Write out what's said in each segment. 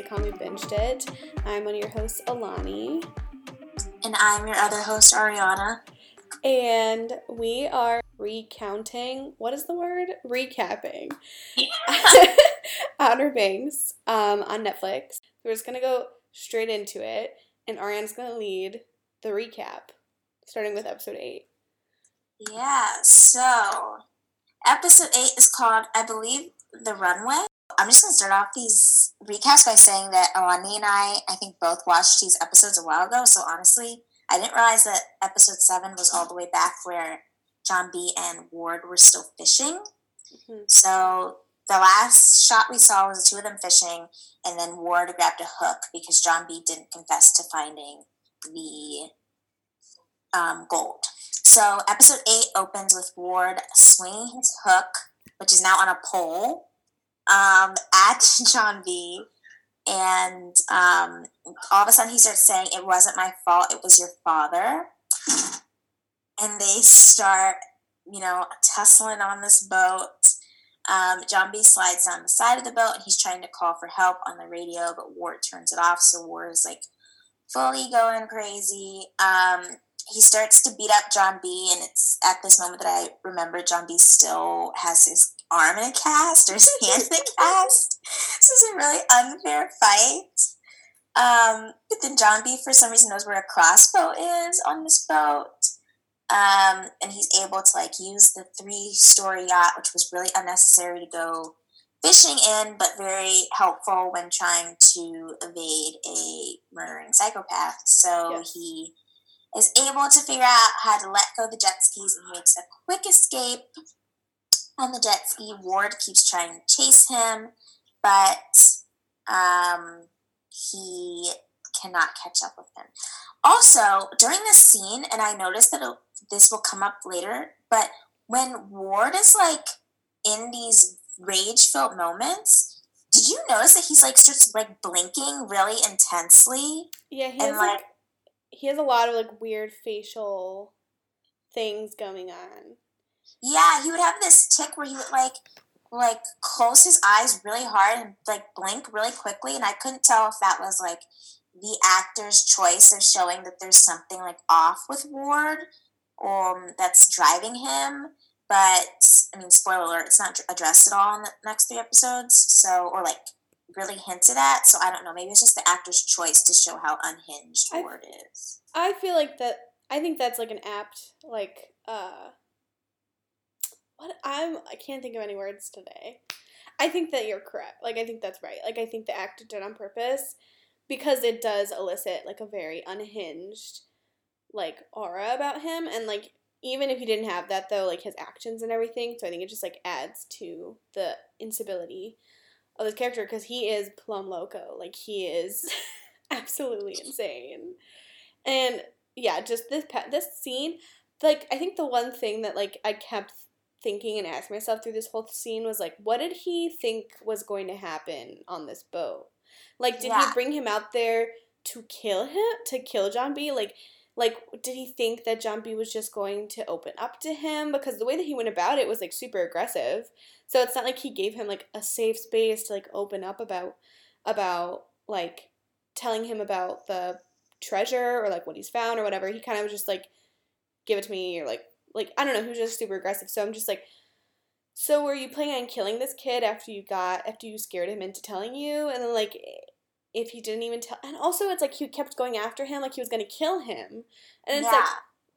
tuning Call Me Binged It. I'm one of your hosts, Alani. And I'm your other host, Ariana. And we are recounting, what is the word? Recapping. Outer Banks um, on Netflix. We're just going to go straight into it, and Ariana's going to lead the recap, starting with episode 8. Yeah, so episode 8 is called, I believe, The Runway. I'm just going to start off these recaps by saying that Alani and I, I think, both watched these episodes a while ago. So honestly, I didn't realize that episode 7 was all the way back where John B. and Ward were still fishing. Mm-hmm. So the last shot we saw was the two of them fishing, and then Ward grabbed a hook because John B. didn't confess to finding the um, gold. So episode 8 opens with Ward swinging his hook, which is now on a pole um, at John B. And um, all of a sudden he starts saying, It wasn't my fault, it was your father. And they start, you know, tussling on this boat. Um, John B slides down the side of the boat and he's trying to call for help on the radio, but Ward turns it off. So Ward is like fully going crazy. Um, he starts to beat up John B, and it's at this moment that I remember John B still has his arm in a cast or his hand in a cast. This is a really unfair fight. Um, but then John B, for some reason, knows where a crossbow is on this boat. Um, and he's able to like use the three story yacht, which was really unnecessary to go fishing in, but very helpful when trying to evade a murdering psychopath. So yes. he is able to figure out how to let go of the jet skis and makes a quick escape on the jet ski. Ward keeps trying to chase him, but um, he cannot catch up with him. Also, during this scene, and I noticed that this will come up later, but when Ward is like in these rage filled moments, did you notice that he's like starts like blinking really intensely? Yeah, he and, like, like he has a lot of like weird facial things going on. Yeah, he would have this tick where he would like like close his eyes really hard and like blink really quickly and I couldn't tell if that was like the actor's choice of showing that there's something like off with Ward or um, that's driving him. But I mean, spoiler alert, it's not addressed at all in the next three episodes. So, or like really hinted at. So I don't know. Maybe it's just the actor's choice to show how unhinged I, Ward is. I feel like that. I think that's like an apt like uh. What I'm I can't think of any words today. I think that you're correct. Like I think that's right. Like I think the actor did on purpose because it does elicit like a very unhinged like aura about him and like even if he didn't have that though like his actions and everything so i think it just like adds to the instability of this character because he is plum loco. Like he is absolutely insane. And yeah, just this this scene, like I think the one thing that like I kept thinking and asking myself through this whole scene was like, what did he think was going to happen on this boat? Like, did yeah. he bring him out there to kill him, to kill John B? Like, like did he think that John B was just going to open up to him? Because the way that he went about it was like super aggressive. So it's not like he gave him like a safe space to like open up about about like telling him about the treasure or like what he's found or whatever. He kind of was just like, give it to me or like like I don't know, he was just super aggressive. So I'm just like so were you planning on killing this kid after you got after you scared him into telling you? And then like if he didn't even tell and also it's like he kept going after him like he was gonna kill him. And it's yeah. like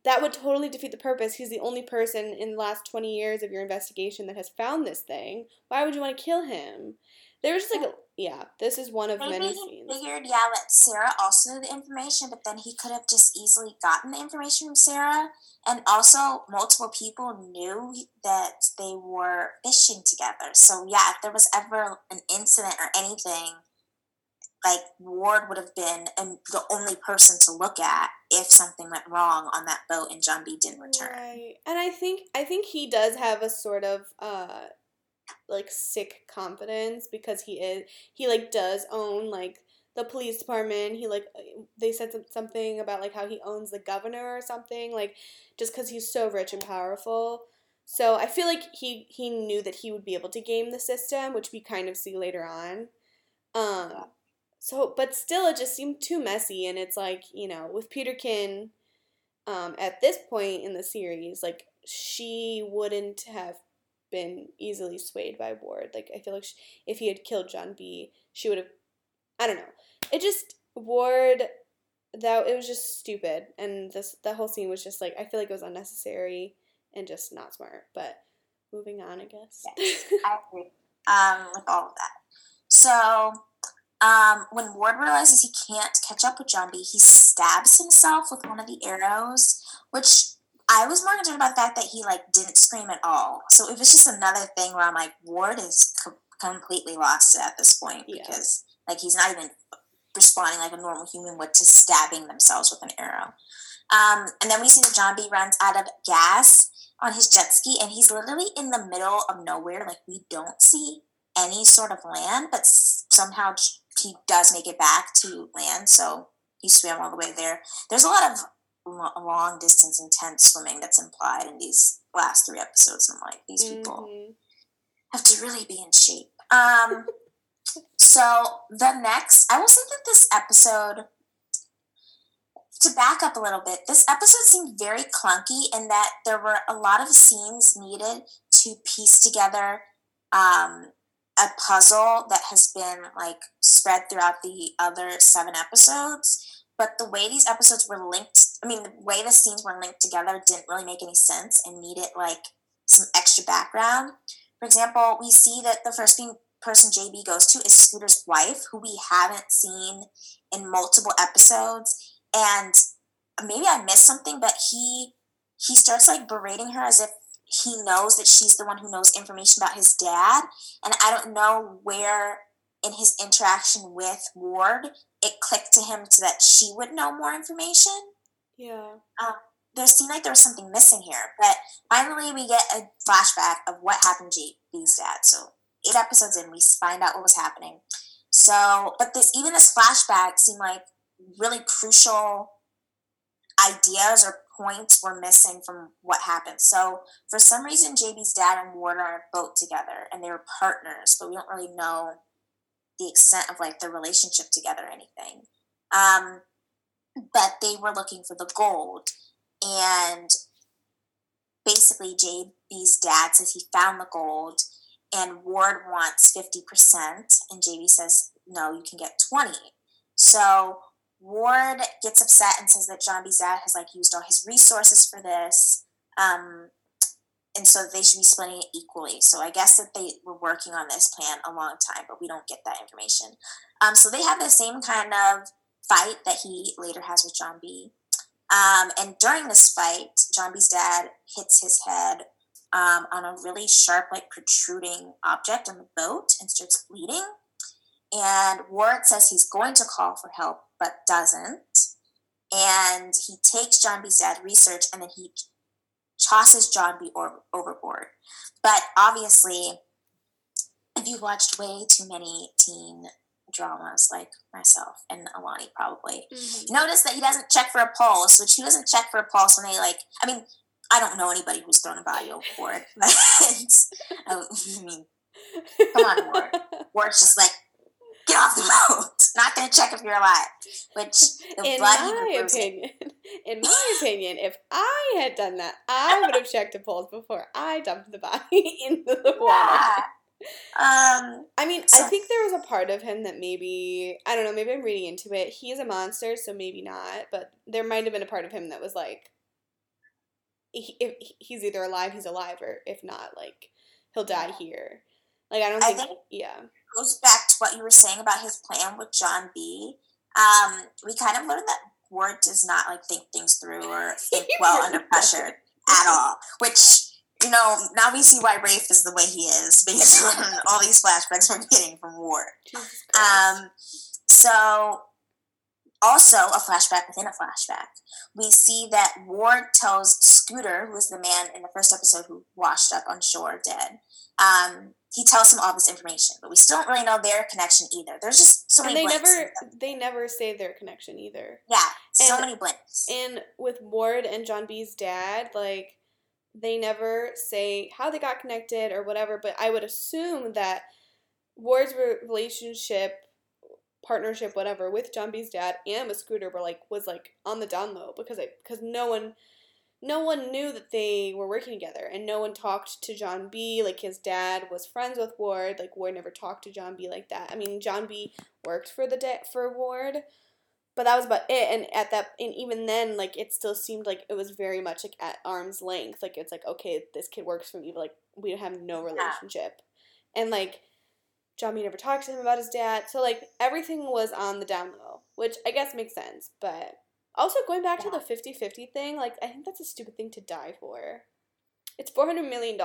that would totally defeat the purpose. He's the only person in the last 20 years of your investigation that has found this thing. Why would you want to kill him? There was just like, a, yeah, this is one of Maybe many he scenes. figured, yeah, let Sarah also know the information, but then he could have just easily gotten the information from Sarah. And also, multiple people knew that they were fishing together. So, yeah, if there was ever an incident or anything, like Ward would have been the only person to look at if something went wrong on that boat and John B didn't return. Right. And I think I think he does have a sort of uh like sick confidence because he is he like does own like the police department. He like they said something about like how he owns the governor or something like just cuz he's so rich and powerful. So I feel like he he knew that he would be able to game the system, which we kind of see later on Um, so, but still, it just seemed too messy, and it's like you know, with Peterkin, um, at this point in the series, like she wouldn't have been easily swayed by Ward. Like I feel like she, if he had killed John B, she would have. I don't know. It just Ward that it was just stupid, and this that whole scene was just like I feel like it was unnecessary and just not smart. But moving on, I guess. Yes, I agree um, with all of that. So um, when Ward realizes he can't catch up with John B, he stabs himself with one of the arrows, which I was more concerned about the fact that he like didn't scream at all. So it was just another thing where I'm like, Ward is co- completely lost at this point Yeah. because like he's not even responding like a normal human would to stabbing themselves with an arrow. Um, and then we see that John B runs out of gas on his jet ski, and he's literally in the middle of nowhere. Like we don't see any sort of land, but s- somehow he does make it back to land. So he swam all the way there. There's a lot of long distance intense swimming that's implied in these last three episodes. And I'm like, these people Mhm. have to really be in shape. Um, so the next, I will say that this episode, to back up a little bit, this episode seemed very clunky in that there were a lot of scenes needed to piece together um, a puzzle that has been like spread throughout the other seven episodes. But the way these episodes were linked, I mean, the way the scenes were linked together didn't really make any sense and needed like some extra background. For example, we see that the first pe- person JB goes to is Scooter's wife, who we haven't seen in multiple episodes. And maybe I missed something, but he he starts like berating her as if he knows that she's the one who knows information about his dad. And I don't know where in his interaction with Ward it clicked to him to that she would know more information Yeah. Um, there seemed like there was something missing here. But finally, we get a flashback of what happened to JB's dad. So eight episodes in, we find out what was happening. So, but this even this flashback seemed like really crucial ideas or points were missing from what happened. So for some reason, JB's dad and Ward are on a boat together, and they were partners, but we don't really know the extent of like the relationship together or anything. Um, but they were looking for the gold. And basically JB's dad says he found the gold and Ward wants 50% and JB says no you can get 20 so Ward gets upset and says that John B's dad has like used all his resources for this. Um, and so they should be splitting it equally so I guess that they were working on this plan a long time but we don't get that information um, so they have the same kind of fight that he later has with John B um, and during this fight, John B's dad hits his head um, on a really sharp, like protruding object on the boat and starts bleeding. And Ward says he's going to call for help, but doesn't. And he takes John B's dad research and then he tosses John B over- overboard. But obviously, if you've watched way too many teen dramas like myself and Alani probably, Mhm. notice that he doesn't check for a pulse, which he doesn't check for a pulse when they like. I mean, I don't know anybody who's thrown a body overboard, but I mean, Come on, Ward. Ward's just like, get off the boat. Not gonna check if you're alive. Which in my even proves it. opinion, in my opinion, if I had done that, I would have checked the pulse before I dumped the body into the water. Yeah. Um. I mean, I think there was a part of him that maybe I don't know. Maybe I'm reading into it. He's a monster, so maybe not. But there might have been a part of him that was like, he, if he's either alive, he's alive, or if not, like he'll die here. Like I don't I think, think- yeah, goes back to what you were saying about his plan with John B. Um, we kind of learned that Ward does not like think things through or think well under pressure at all. Which you know now we see why Rafe is the way he is based on all these flashbacks we're getting from Ward. Um, so also a flashback within a flashback. We see that Ward tells Scooter, who is the man in the first episode who washed up on shore dead. Um, he tells him all this information, but we still don't really know their connection either. There's just so and many they never, they never say their connection either. yeah, so and- many blinks. And with Ward and John B's dad, like they never say how they got connected or whatever, but I would assume that Ward's relationship partnership, whatever, with John B's dad and with Scooter were like was like on the down low because I because no one no one knew that they were working together and no one talked to John B. Like his dad was friends with Ward. Like Ward never talked to John B. like that. I mean, John B. worked for the da- for Ward, but that was about it. And at that, and even then, like it still seemed like it was very much like at arm's length. Like it's like okay, this kid works for me, but like we have no relationship, and like John B. never talked to him about his dad. So like everything was on the down low, which I guess makes sense, but also, going back yeah. to the 50 50 thing, like, I think that's a stupid thing to die for. It's $400 million.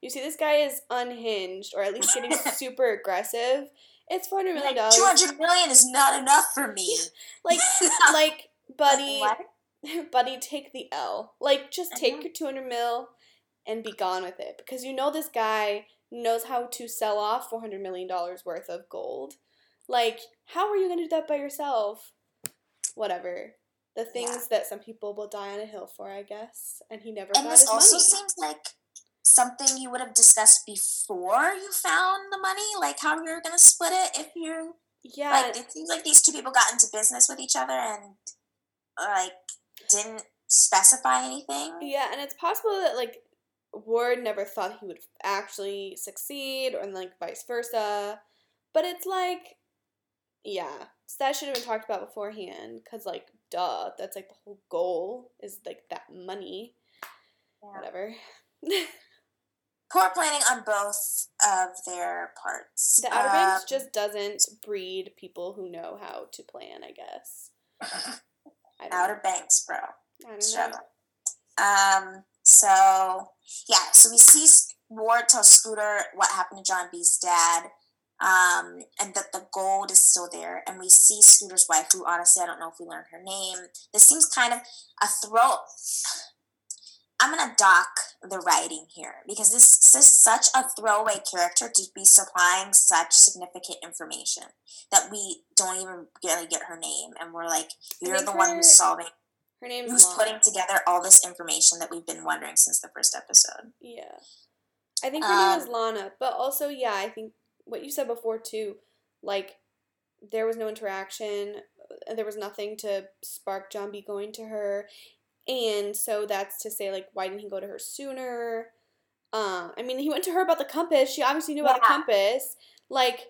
You see, this guy is unhinged, or at least getting super aggressive. It's $400 million. Like, 200 million is not enough for me. like, like, buddy, buddy, take the L. Like, just take uh-huh. your 200 mil and be gone with it. Because you know this guy knows how to sell off $400 million worth of gold. Like, how are you going to do that by yourself? Whatever the things yeah. that some people will die on a hill for, I guess. And he never and got this his also money. seems like something you would have discussed before you found the money, like how you were going to split it if you. Yeah. Like it seems like these two people got into business with each other and like didn't specify anything. Yeah, and it's possible that like Ward never thought he would actually succeed, or like vice versa. But it's like, yeah, so that should have been talked about beforehand, because like duh, that's like the whole goal is like that money. Yeah. Whatever. Poor planning on both of their parts. The Outer um, Banks just doesn't breed people who know how to plan, I guess. Outer know. Banks, bro. I don't Struggle. know. Um, so yeah, so we see Ward tell Scooter what happened to John B's dad um, and that the gold is still there. And we see Scooter's wife, who honestly I don't know if we learned her name. This seems kind of a throw. I'm gonna dock the writing here because this, is such a throwaway character to be supplying such significant information that we don't even really get her name, and we're like, you're the her, one who's solving. Her name who's putting together all this information that we've been wondering since the first episode. Yeah, I think her um, name is Lana, but also yeah, I think what you said before too, like there was no interaction, uh, there was nothing to spark John B going to her, and so that's to say like why didn't he go to her sooner? Uh, I mean, he went to her about the compass. She obviously knew yeah. about the compass. Like,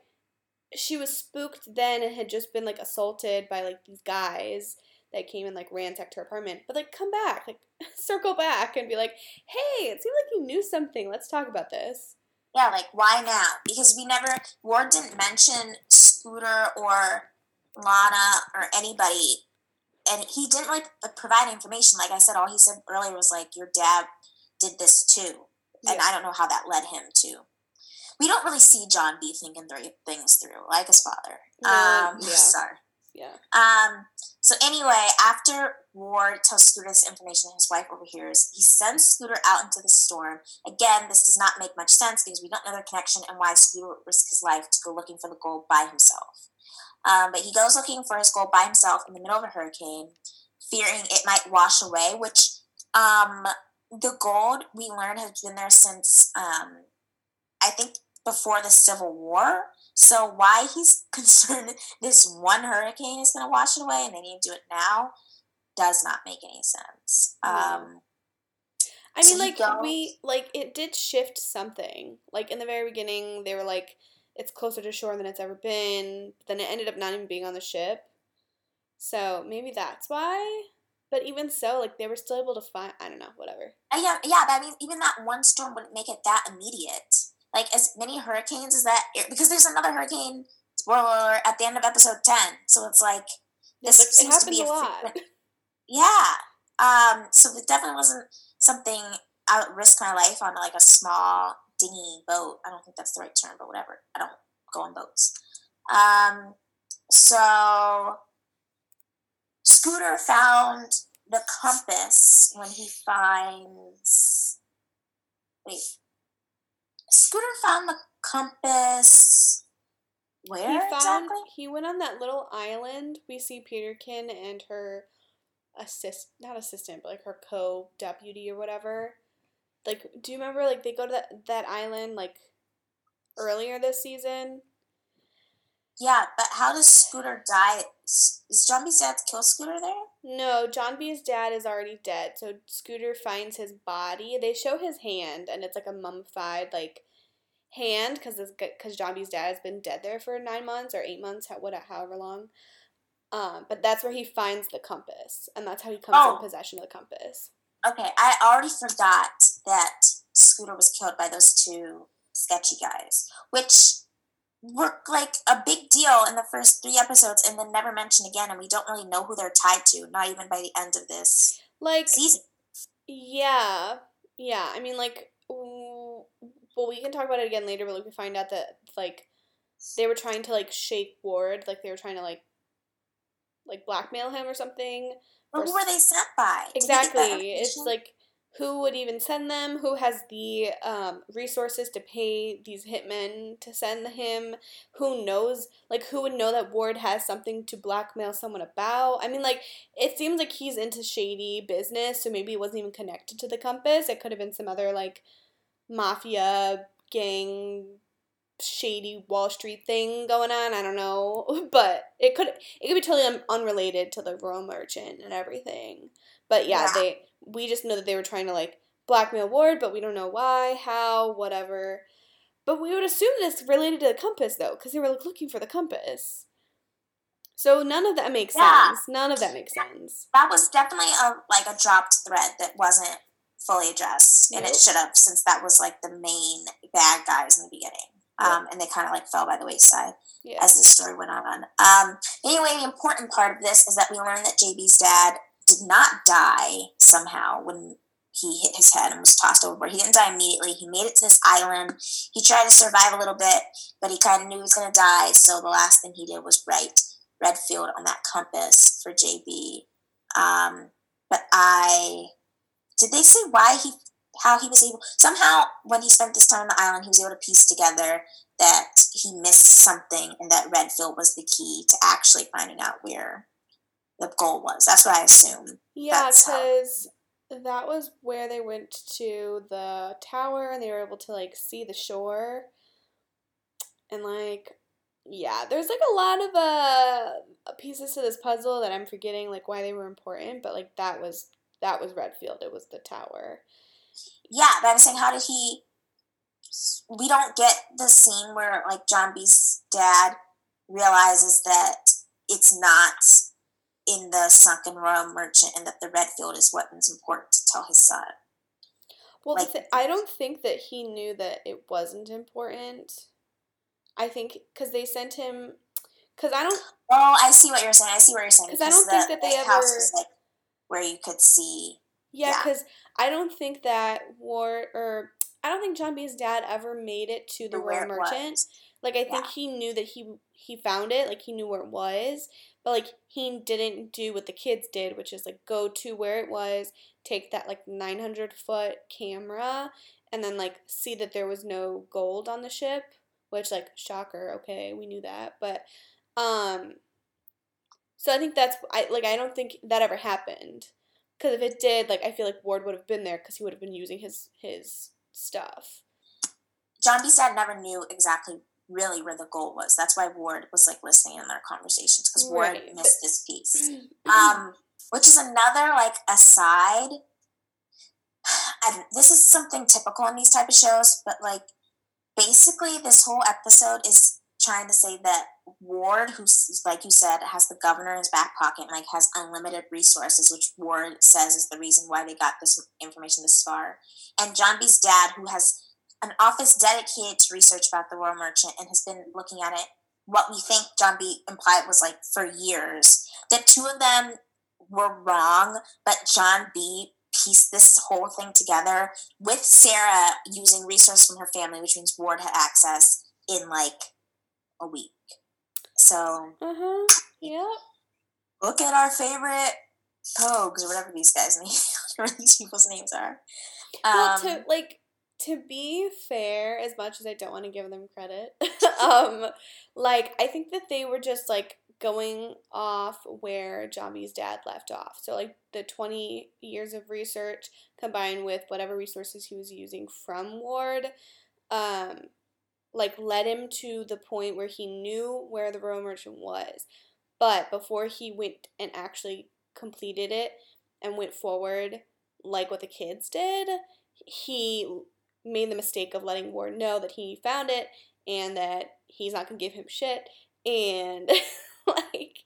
she was spooked then and had just been like assaulted by like these guys that came and like ransacked her apartment. But like, come back, like, circle back and be like, hey, it seemed like you knew something. Let's talk about this yeah, like why now? Because we never Ward didn't mention Scooter or Lana or anybody, and he didn't like provide information. Like I said, all he said earlier was like, "Your dad did this too," and yeah. I don't know how that led him to. We don't really see John B thinking things through, like his father. No, um, yeah. Sorry. Yeah. Um. So anyway, after Ward tells Scooter this information his wife overhears, he sends Scooter out into the storm. Again, this does not make much sense because we don't know their connection and why Scooter risked his life to go looking for the gold by himself. Um, but he goes looking for his gold by himself in the middle of a hurricane, fearing it might wash away. Which um, the gold we learn has been there since um, I think before the Civil War. So why he's concerned this one hurricane is going to wash it away and they need to do it now does not make any sense. Um, I mean, like we like it did shift something. Like in the very beginning, they were like, "It's closer to shore than it's ever been." But then it ended up not even being on the ship. So maybe that's why. But even so, like they were still able to find. I don't know. Whatever. Uh, yeah, yeah. But I mean, even that one storm wouldn't make it that immediate like as many hurricanes as that because there's another hurricane spoiler at the end of episode 10 so it's like this it seems to be a, lot. yeah um so it definitely wasn't something i would risk my life on like a small dingy boat. I don't think that's the right term but whatever. I don't go on boats. Um so scooter found the compass when he finds wait Scooter found the compass. Where he found, exactly? He went on that little island. We see Peterkin and her assist, not assistant, but like her co deputy or whatever. Like, do you remember? Like, they go to that that island like earlier this season. Yeah, but how does Scooter die? Is John B's dad kill Scooter there? No, John B's dad is already dead. So Scooter finds his body. They show his hand, and it's like a mummified like hand because because John B's dad has been dead there for nine months or eight months, whatever, however long. Um, but that's where he finds the compass, and that's how he comes oh. in possession of the compass. Okay, I already forgot that Scooter was killed by those two sketchy guys, which were like a big deal in the first three episodes and then never mentioned again, and we don't really know who they're tied to, not even by the end of this like season. Yeah, yeah. I mean, like, well, we can talk about it again later, but like, we find out that like they were trying to like shake Ward, like they were trying to like like blackmail him or something. But who were they sent by? Exactly. It's like who would even send them? Who has the um, resources to pay these hitmen to send him? Who knows? Like, who would know that Ward has something to blackmail someone about? I mean, like, it seems like he's into shady business, so maybe it wasn't even connected to the compass. It could have been some other, like, mafia gang shady Wall Street thing going on. I don't know, but it could it could be totally un- unrelated to the Royal Merchant and everything. But yeah, yeah, they we just know that they were trying to like blackmail Ward, but we don't know why, how, whatever. But we would assume this related to the compass though, because they were like looking for the compass. So none of that makes yeah. sense. None of that makes sense. That was definitely a like a dropped thread that wasn't fully addressed, nope. and it should have, since that was like the main bad guys in the beginning um, and they kind of like fell by the wayside yeah. as the story went on. Um, anyway, the important part of this is that we learned that JB's dad did not die somehow when he hit his head and was tossed overboard. He didn't die immediately. He made it to this island. He tried to survive a little bit, but he kind of knew he was going to die. So the last thing he did was write Redfield on that compass for JB. Um, but I did they say why he how he was able somehow when he spent this time on the island he was able to piece together that he missed something and that redfield was the key to actually finding out where the goal was. That's what i assume. Yeah because that was where they went to the tower and they were able to like see the shore. And like yeah there's like a lot of uh pieces to this puzzle that i'm forgetting like why they were important but like that was that was redfield. It was the tower. Yeah, but I'm saying, how did he? We don't get the scene where like John B's dad realizes that it's not in the sunken royal merchant and that the Redfield is what is important to tell his son. Well, like, th- I don't think that he knew that it wasn't important. I think because they sent him. Because I don't. Oh, I see what you're saying. I see what you're saying. Because I don't the, think that they ever. Was, like, where you could see. Yeah, because yeah. I don't think that War or I don't think John B's dad ever made it to the Royal Merchant. Like I think yeah. he knew that he he found it, like he knew where it was, but like he didn't do what the kids did, which is like go to where it was, take that like 900 foot camera, and then like see that there was no gold on the ship, which like shocker, okay, we knew that, but um so I think that's I like I don't think that ever happened. Because if it did, like I feel like Ward would have been there because he would have been using his his stuff. John B's dad never knew exactly really where the goal was. That's why Ward was like listening in their conversations because Ward right. missed this piece. Um, which is another like aside. This is something typical in these type of shows, but like basically this whole episode is trying to say that Ward, who's like you said, has the governor in his back pocket, and like has unlimited resources, which Ward says is the reason why they got this information this far. And John B's dad, who has an office dedicated to research about the Royal Merchant and has been looking at it, what we think John B implied was like for years. that two of them were wrong, but John B pieced this whole thing together with Sarah using resources from her family, which means Ward had access in like a week. So, uh-huh. yep. Look at our favorite Pogues or whatever these guys name, whatever these people's names are. Um, well, to um, like to be fair, as much as I don't want to give them credit, um, like I think that they were just like going off where John B's dad left off. So like the 20 years of research combined with whatever resources he was using from Ward, um, like led him to the point where he knew where the royal merchant was. But before he went and actually completed it and went forward like what the kids did, he made the mistake of letting Ward know that he found it and that he's not gonna give him shit and like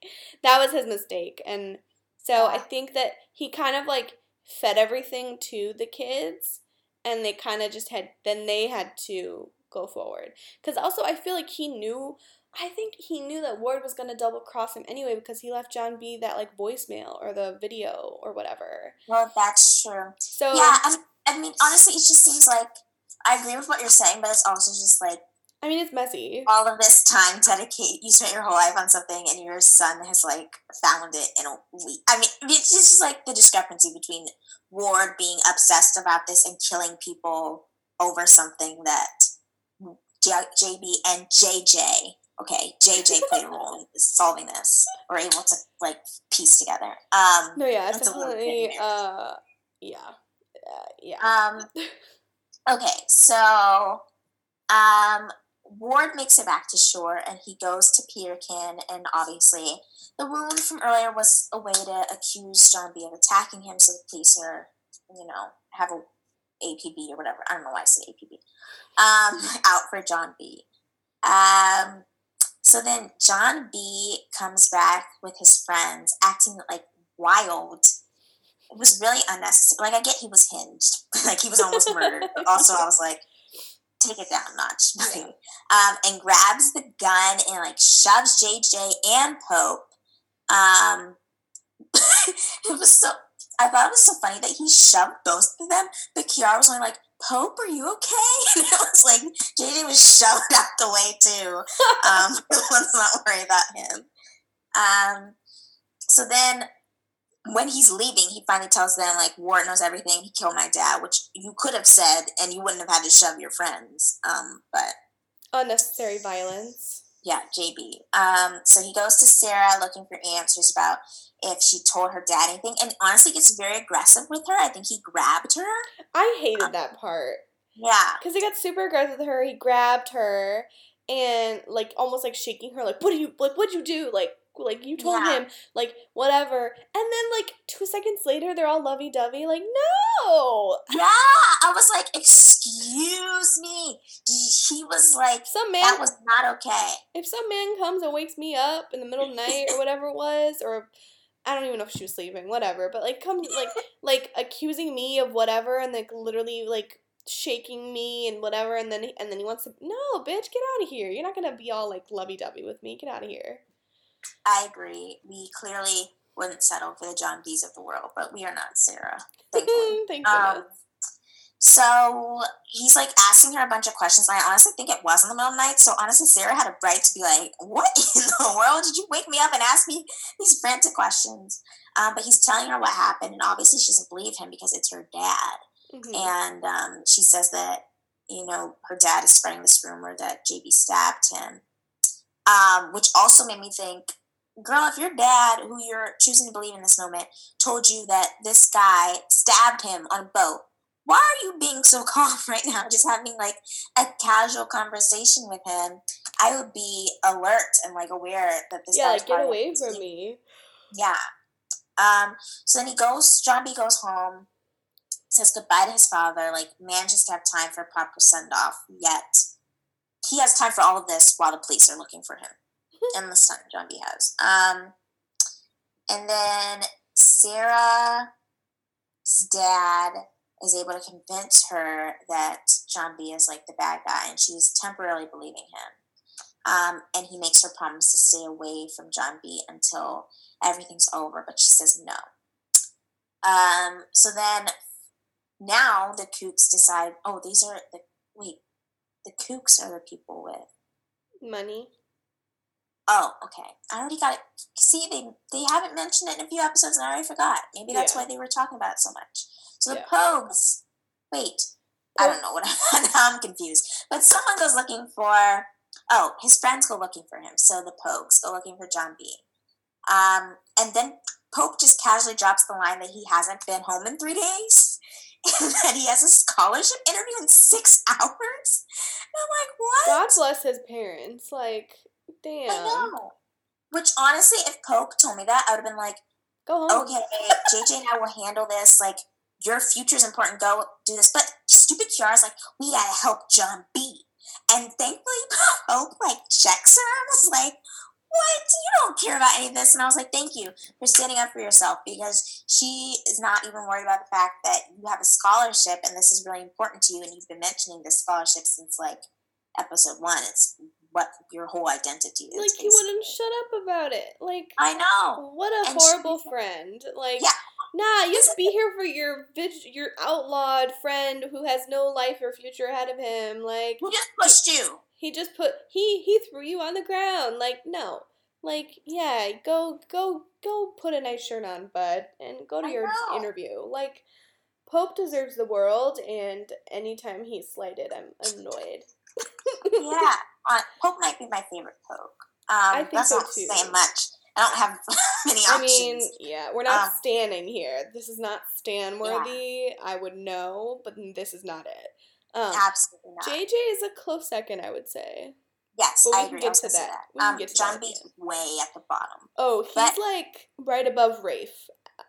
that was his mistake and so I think that he kind of like fed everything to the kids and they kind of just had then they had to go forward because also I feel like he knew I think he knew that Ward was gonna double cross him anyway because he left John B that like voicemail or the video or whatever. Well, that's true. So yeah, I, I mean, honestly, it just seems like I agree with what you're saying, but it's also just like I mean, it's messy. All of this time dedicate, you spent your whole life on something, and your son has like found it in a week. I mean, it's just like the discrepancy between Ward being obsessed about this and killing people over something that J- JB and JJ, okay, JJ played a role in solving this, were able to like piece together. Um, no, yeah, it's that's a little definitely, uh, yeah, uh, yeah. Um, okay, so um, Ward makes it back to shore and he goes to Peterkin, and obviously the wound from earlier was a way to accuse John B of attacking him, so the police are, you know, have a APB or whatever. I don't know why I said APB. Um, out for John B. Um, so then John B comes back with his friends, acting like wild. It was really unnecessary. Like I get he was hinged, like he was almost murdered. But also, I was like, take it down a notch, Yeah. um, and grabs the gun and like shoves JJ and Pope. Um, it was so. I thought it was so funny that he shoved both of them, but Kiara was only like, "Pope, are you okay?" And it was like JJ was shoved out the way too. Um, let's not worry about him. Um, so then when he's leaving, he finally tells them like Ward knows everything. He killed my dad, which you could have said, and you wouldn't have had to shove your friends. Um, but Unnecessary violence. yeah, JB. Um, so he goes to Sarah looking for answers about if she told her dad anything, and honestly gets very aggressive with her. I think he grabbed her. I hated that part Yeah, because he got super aggressive with her. He grabbed her and like almost like shaking her, like, "What do you like? What'd you do? Like, like you told Yeah. him, like whatever." And then like two seconds later, they're all lovey dovey. Like, no. yeah. I was like, excuse me. He was like, some man, that was not okay. if some man comes and wakes me up in the middle of the night or whatever it was, or I don't even know if she was sleeping, whatever, but like comes like like accusing me of whatever and like literally like shaking me and whatever and then and then he wants to no bitch get out of here you're not gonna be all like lovey-dovey with me get out of here I agree. We clearly wouldn't settle for the John B's of the world, but we are not Sarah. Thankfully. thank Um, so he's like asking her a bunch of questions. And I honestly think it was in the middle of the night. So honestly, Sarah had a right to be like, "What in the world did you wake me up and ask me these frantic questions?" Um, but he's telling her what happened, and obviously she doesn't believe him because it's her dad. Mhm. And um, she says that you know her dad is spreading this rumor that JB stabbed him, um, which also made me think, girl, if your dad, who you're choosing to believe in this moment, told you that this guy stabbed him on a boat, why are you being so calm right now? Just having like a casual conversation with him, I would be alert and like aware that this yeah like get away from me Yeah. Um, so then he goes, John B goes home, says goodbye to his father, like manages to have time for a proper send off, yet he has time for all of this while the police are looking for him. and the son John B has. Um, and then Sarah's dad is able to convince her that John B is like the bad guy, and she's temporarily believing him. Um, and he makes her promise to stay away from John B until everything's over, but she says no. Um, so then now the kooks decide, oh, these are the wait, the kooks are the people with money Oh, okay. I already got it. See, they they haven't mentioned it in a few episodes, and I already forgot. Maybe that's Yeah. why they were talking about it so much. So the Yeah. Pogues. Wait, I don't know what now I'm confused. But someone goes looking for. Oh, his friends go looking for him. So the Pogues go looking for John B. Um, and then Pope just casually drops the line that he hasn't been home in three days, and that he has a scholarship interview in six hours. I'm like, what? God bless his parents. Like, damn. I know. Which honestly, if Pope told me that, I would have been like, Go home. okay, JJ and I will handle this. Like, your future's important. Go do this. But stupid Kiara's like, we gotta help John B. And thankfully, Pope like checks her and was like, what? You don't care about any of this. And I was like, thank you for standing up for yourself because she is not even worried about the fact that you have a scholarship and this is really important to you. And you've been mentioning this scholarship since like episode one. It's what your whole identity is. Like, you wouldn't shut up about it. Like, I know. what a And she- horrible friend. Like, Yeah. nah, you just be here for your bitch, your outlawed friend who has no life or future ahead of him. Like, Who just pushed you? He just put he he threw you on the ground like no like yeah go go go put a nice shirt on bud and go to I your know. interview like pope deserves the world and anytime he's slighted i'm annoyed yeah, uh, Pope might be my favorite Pope. Um, think that's so not too. saying much. I don't have many i options. mean yeah we're not Um, standing here this is not stan worthy i would know but this is not it um Absolutely not. jj is a close second i would say yes, I can agree. get I was to that. that. We can Um, get to John that B's way at the bottom. oh he's But- like right above rafe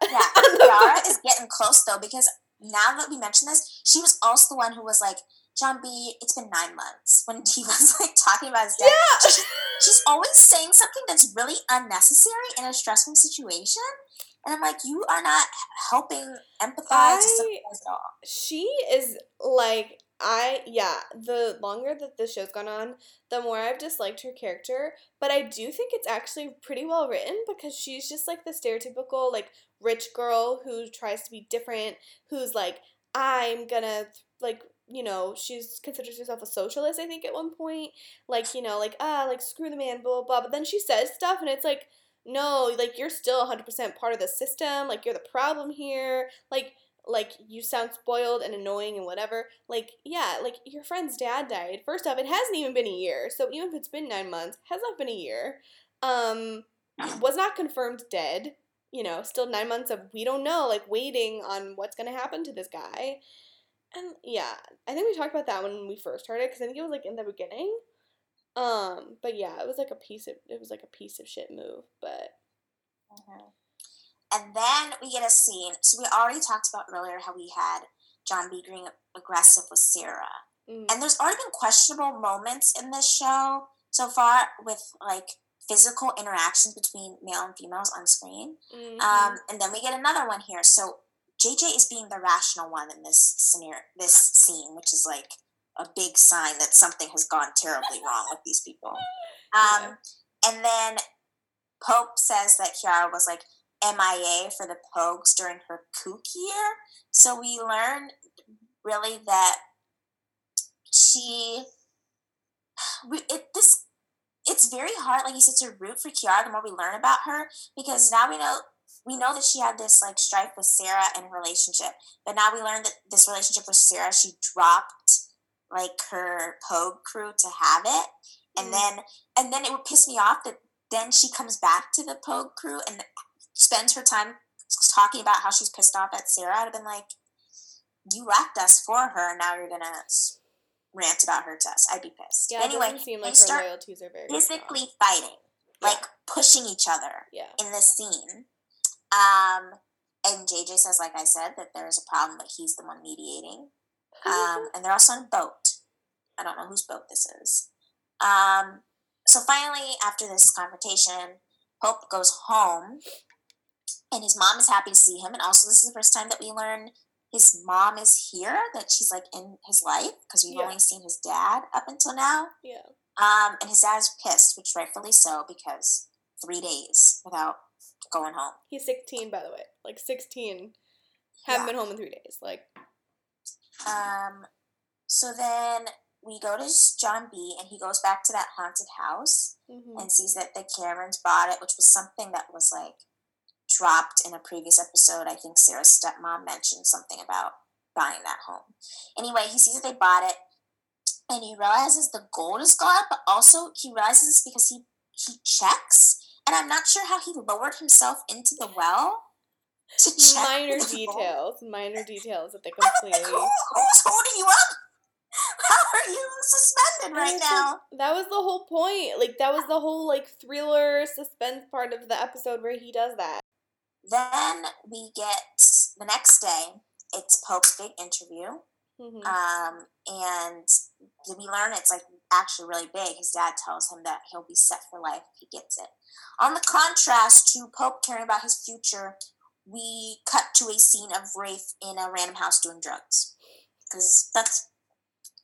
Yeah, Kiara is getting close though because now that we mention this, she was also the one who was like, John B, it's been nine months when he was like talking about his dad. yeah She's, she's always saying something that's really unnecessary in a stressful situation. And I'm like, you are not helping empathize I- at all. she is like I yeah, the longer that the show's gone on, the more I've disliked her character, but I do think it's actually pretty well written because she's just like the stereotypical like rich girl who tries to be different, who's like I'm gonna like you know, she's considers herself a socialist, I think, at one point. Like, you know, like, ah, like, screw the man, blah, blah, blah. But then she says stuff, and it's like, no, like, you're still 100% part of the system. Like, you're the problem here. Like, like you sound spoiled and annoying and whatever. Like, yeah, like your friend's dad died. First off, it hasn't even been a year. So even if it's been nine months, has not been a year. Um, was not confirmed dead. You know, still nine months of we don't know, like waiting on what's gonna happen to this guy. And yeah, I think we talked about that when we first started because I think it was like in the beginning. Um, but yeah, it was like a piece of it was like a piece of shit move. But Mhm. And then we get a scene. So we already talked about earlier how we had John B. being aggressive with Sarah. mm, And there's already been questionable moments in this show so far with like physical interactions between male and females on screen. mhm. Um, and then we get another one here. So JJ is being the rational one in this scenario, this scene, which is like a big sign that something has gone terribly wrong with these people. Um, Yeah. And then Pope says that Kiara was like MIA for the Pogues during her kook year. So we learn really that she, we, it, this, it's very hard, like you said, to root for Kiara the more we learn about her because now we know we know that she had this like strife with Sarah in her relationship, but now we learned that this relationship with Sarah, she dropped like her Pogue crew to have it, and Mm. then and then it would piss me off that then she comes back to the Pogue crew and spends her time talking about how she's pissed off at Sarah. I'd have been like, you left us for her, and now you're gonna rant about her to us. I'd be pissed. yeah, But anyway, seem they like her start loyalties are very physically strong. fighting, Yeah. like pushing each other Yeah. in this scene. Um, and JJ says, like I said, that there is a problem, but he's the one mediating. Um, and they're also on a boat. I don't know whose boat this is. Um, so finally, after this confrontation, Pope goes home, and his mom is happy to see him. And also, this is the first time that we learn his mom is here, that she's like in his life, because we've Yeah. only seen his dad up until now. yeah. Um, and his dad's pissed, which rightfully so, because three days without going home. He's 16, by the way. Like 16. Haven't Yeah. been home in three days. Like, Um, so then we go to John B, and he goes back to that haunted house mhm. and sees that the Camerons bought it, which was something that was like dropped in a previous episode. I think Sarah's stepmom mentioned something about buying that home. Anyway, he sees that they bought it, and he realizes the gold is gone, but also he realizes it's because he he checks, and I'm not sure how he lowered himself into the well to check minor the gold. details. Minor details that they like, completely. who, who's holding you up? How are you suspended right now? That was the whole point. Like that was the whole like thriller suspense part of the episode where he does that. Then we get the next day. It's Pope's big interview, Mhm. um, and we learn it's like actually really big. His dad tells him that he'll be set for life if he gets it. On the contrast to Pope caring about his future, we cut to a scene of Rafe in a random house doing drugs because that's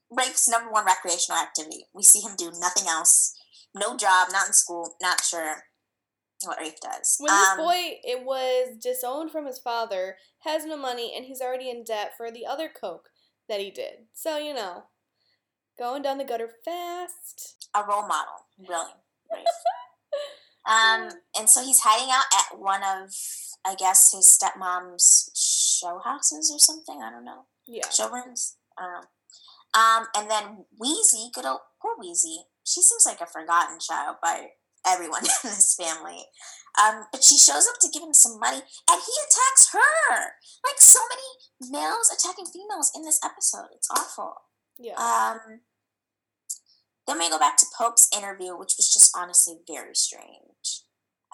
Rafe's number one recreational activity. We see him do nothing else. No job, not in school, not sure what Rafe does. When this Um, boy it was disowned from his father, has no money, and he's already in debt for the other coke that he did. So you know, going down the gutter fast. a role model, really. Um, and so he's hiding out at one of, I guess, his stepmom's show houses or something. I don't know. Yeah. Showrooms. I don't know. Um, and then Wheezy, good old poor Wheezy. She seems like a forgotten child by everyone in this family. Um, but she shows up to give him some money, and he attacks her. Like so many males attacking females in this episode. It's awful. Yeah. Um, then we go back to Pope's interview, which was just honestly very strange.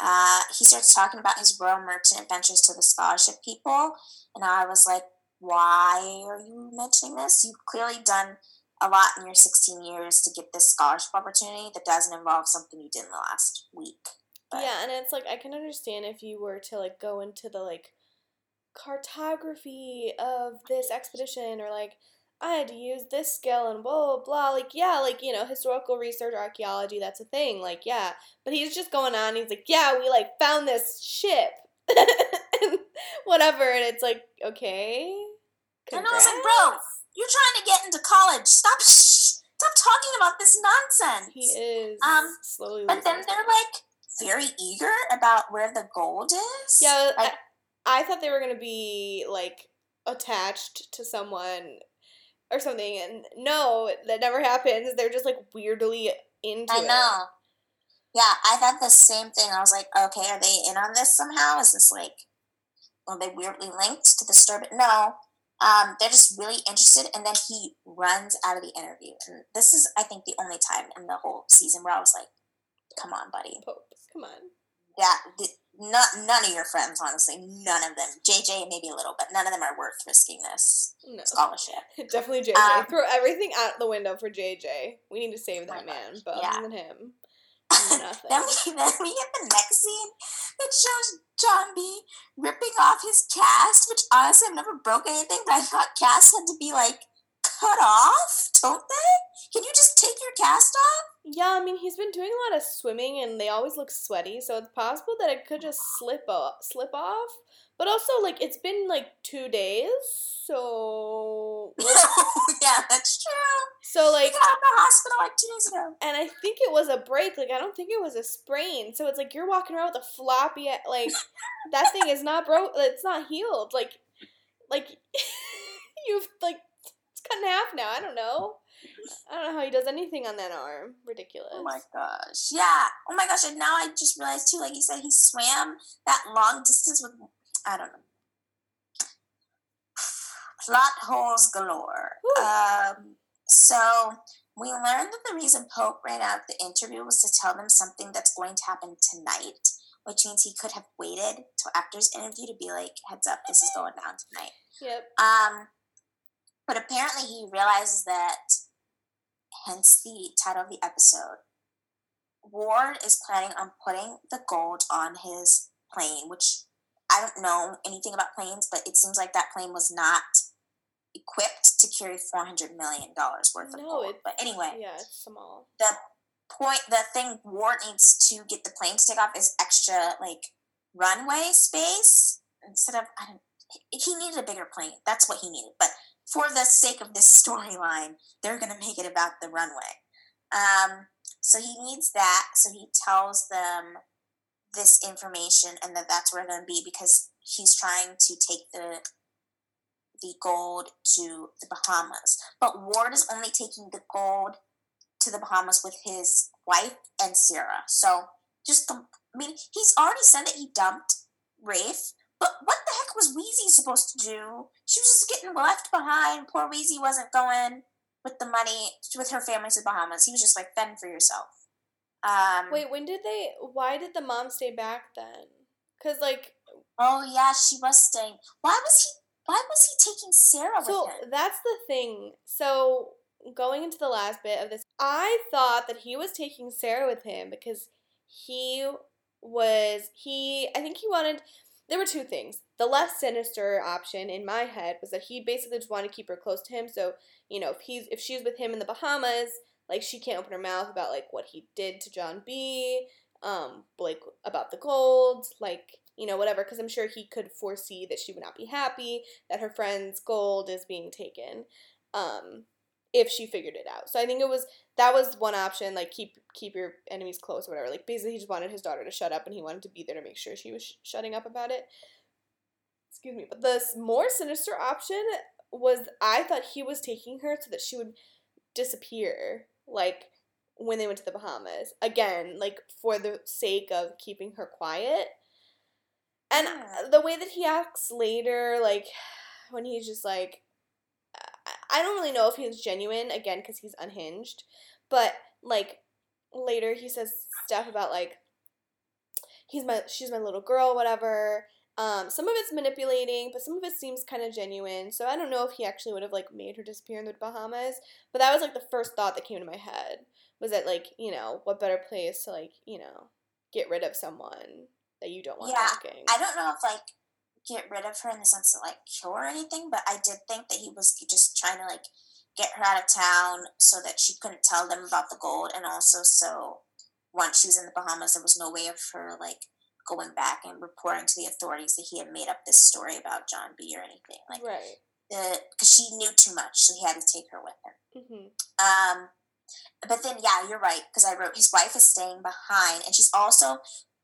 Uh, he starts talking about his Royal Merchant adventures to the scholarship people, and I was like, "Why are you mentioning this? You've clearly done a lot in your 16 years to get this scholarship opportunity that doesn't involve something you did in the last week." But yeah, and it's like I can understand if you were to like go into the like cartography of this expedition or like I had to use this skill and blah blah blah. Like yeah, like you know historical research, archaeology, that's a thing. Like yeah, but he's just going on. He's like yeah, we like found this ship, and whatever, and it's like okay. And I was like, congrats. bro, you're trying to get into college. Stop, stop talking about this nonsense. he is Um, slowly. But then they're like very eager about where the gold is. Yeah, Like, I, I thought they were gonna be like attached to someone or something, and no, that never happens. They're just like weirdly into I it. know. Yeah, I thought the same thing. I was like, okay, are they in on this somehow? Is this like, are they weirdly linked to the? But no, um, they're just really interested. And then he runs out of the interview. And this is, I think, the only time in the whole season where I was like, come on, buddy. Pope, come on. That, the, not, none of your friends, honestly, none of them. JJ, maybe a little, but none of them are worth risking this No, scholarship. definitely JJ. Um, Throw everything out the window for JJ. We need to save that man, gosh, but yeah. other than him. Then we then we get the next scene that shows John B ripping off his cast, which honestly I've never broke anything, but I thought casts had to be like cut off, don't they? Can you just take your cast off? Yeah, I mean he's been doing a lot of swimming, and they always look sweaty, so it's possible that it could just slip off, slip off. But also, like it's been like two days, so yeah, that's true. so like, got out of the hospital like two days ago. and I think it was a break. Like I don't think it was a sprain. So it's like you're walking around with a floppy, like that thing is not broke. It's not healed. Like, like you've like it's cut in half now. I don't know. I don't know how he does anything on that arm. Ridiculous. Oh my gosh. Yeah. Oh my gosh. And now I just realized too, like you said, he swam that long distance with I don't know. Plot holes galore. Um so we learned that the reason Pope ran out of the interview was to tell them something that's going to happen tonight, which means he could have waited till after his interview to be like, heads up, this is going down tonight. Yep. Um, but apparently he realizes that, hence the title of the episode. Ward is planning on putting the gold on his plane, which I don't know anything about planes, but it seems like that plane was not equipped to carry four hundred million dollars worth of No, gold. it- But anyway, Yeah, it's small. the point the thing Ward needs to get the plane to take off is extra like runway space instead of I don't he needed a bigger plane. That's what he needed. But for the sake of this storyline, they're gonna make it about the runway. Um so he needs that, so he tells them this information and that that's where they're gonna be because he's trying to take the the gold to the Bahamas. But Ward is only taking the gold to the Bahamas with his wife and Sarah. So just, I mean, he's already said that he dumped Rafe, but what the heck was Wheezy supposed to do? She was just getting left behind. Poor Wheezy wasn't going with the money with her family to the Bahamas. He was just like, fend for yourself. Um, Wait, when did they? Why did the mom stay back then? Cause like, Oh yeah, she was staying. Why was he? Why was he taking Sarah so with him? that's the thing. So going into the last bit of this, I thought that he was taking Sarah with him because he was he. I think he wanted. There were two things. The less sinister option in my head was that he basically just wanted to keep her close to him. So you know, if he's if she's with him in the Bahamas, like she can't open her mouth about like what he did to John B. Um, like about the gold, like you know whatever, because I'm sure he could foresee that she would not be happy that her friend's gold is being taken. Um, if she figured it out. So I think it was that was one option, like keep keep your enemies close or whatever. Like basically, he just wanted his daughter to shut up, and he wanted to be there to make sure she was sh- shutting up about it. Excuse me, but the more sinister option was I thought he was taking her so that she would disappear, like when they went to the Bahamas again, like for the sake of keeping her quiet. And Yeah. the way that he acts later, like when he's just like, I- I don't really know if he's genuine again because he's unhinged, but like later he says stuff about like he's my she's my little girl, whatever. Um, some of it's manipulating, but some of it seems kind of genuine. So I don't know if he actually would have like made her disappear in the Bahamas. But that was like the first thought that came to my head was that like you know what better place to like you know get rid of someone that you don't want Yeah, working. I don't know if like get rid of her in the sense of like cure or anything, but I did think that he was just trying to like get her out of town so that she couldn't tell them about the gold, and also so once she was in the Bahamas, there was no way of her like going back and reporting to the authorities that he had made up this story about John B or anything like right. because she knew too much, so he had to take her with him. hmm Um, but then, yeah, you're right because I wrote his wife is staying behind, and she's also.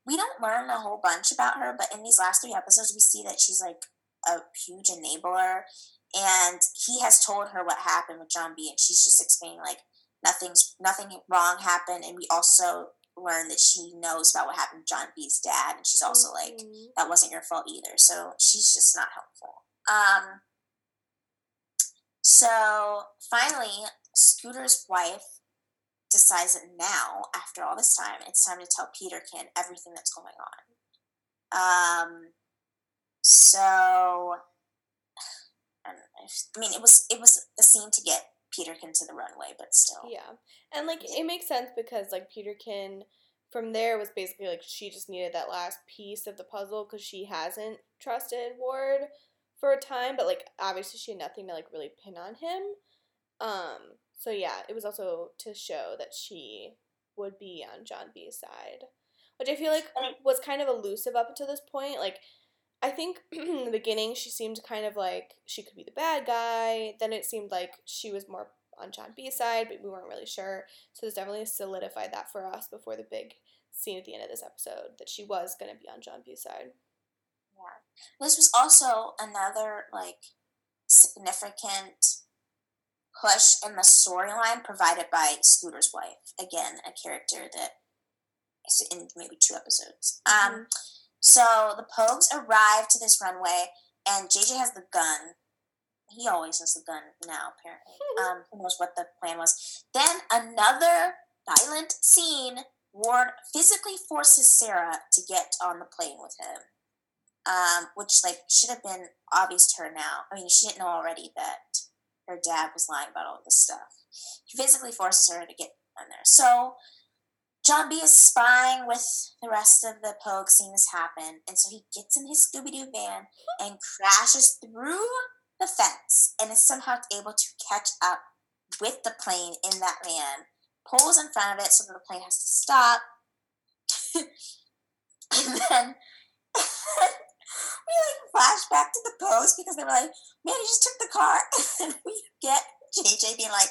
We don't learn a whole bunch about her, but in these last three episodes, we see that she's like a huge enabler, and he has told her what happened with John B, and she's just explaining like nothing's nothing wrong happened, and we also learn that she knows about what happened to John B's dad, and she's also like Mhm. that wasn't your fault either. So she's just not helpful. Um, so finally, Scooter's wife decides that now, after all this time, it's time to tell Peterkin everything that's going on. Um, so I, don't know if- I mean, it was it was a scene to get Peterkin to the runway, but still, Yeah. And like it makes sense because like Peterkin from there was basically like she just needed that last piece of the puzzle because she hasn't trusted Ward for a time, but like obviously she had nothing to like really pin on him. Um so yeah, it was also to show that she would be on John B's side. Which I feel like was kind of elusive up until this point. Like I think in the beginning she seemed kind of like she could be the bad guy. Then it seemed like she was more on John B's side, but we weren't really sure. So this definitely solidified that for us before the big scene at the end of this episode that she was going to be on John B's side. Yeah. This was also another like significant push in the storyline provided by Scooter's wife. Again, a character that is in maybe two episodes. Um, so the Pogues arrive to this runway, and JJ has the gun. He always has the gun now, apparently. Um, who knows what the plan was? Then another violent scene. Ward physically forces Sarah to get on the plane with him um, which like should have been obvious to her now. I mean, she didn't know already that her dad was lying about all this stuff. He physically forces her to get on there. So John B is spying with the rest of the Pogue seeing this happen, and so he gets in his Scooby Doo van and crashes through the fence, and is somehow able to catch up with the plane in that van. Pulls in front of it so that the plane has to stop. and then we like flash back to the post because they were like, man, you just took the car. and we get JJ being like,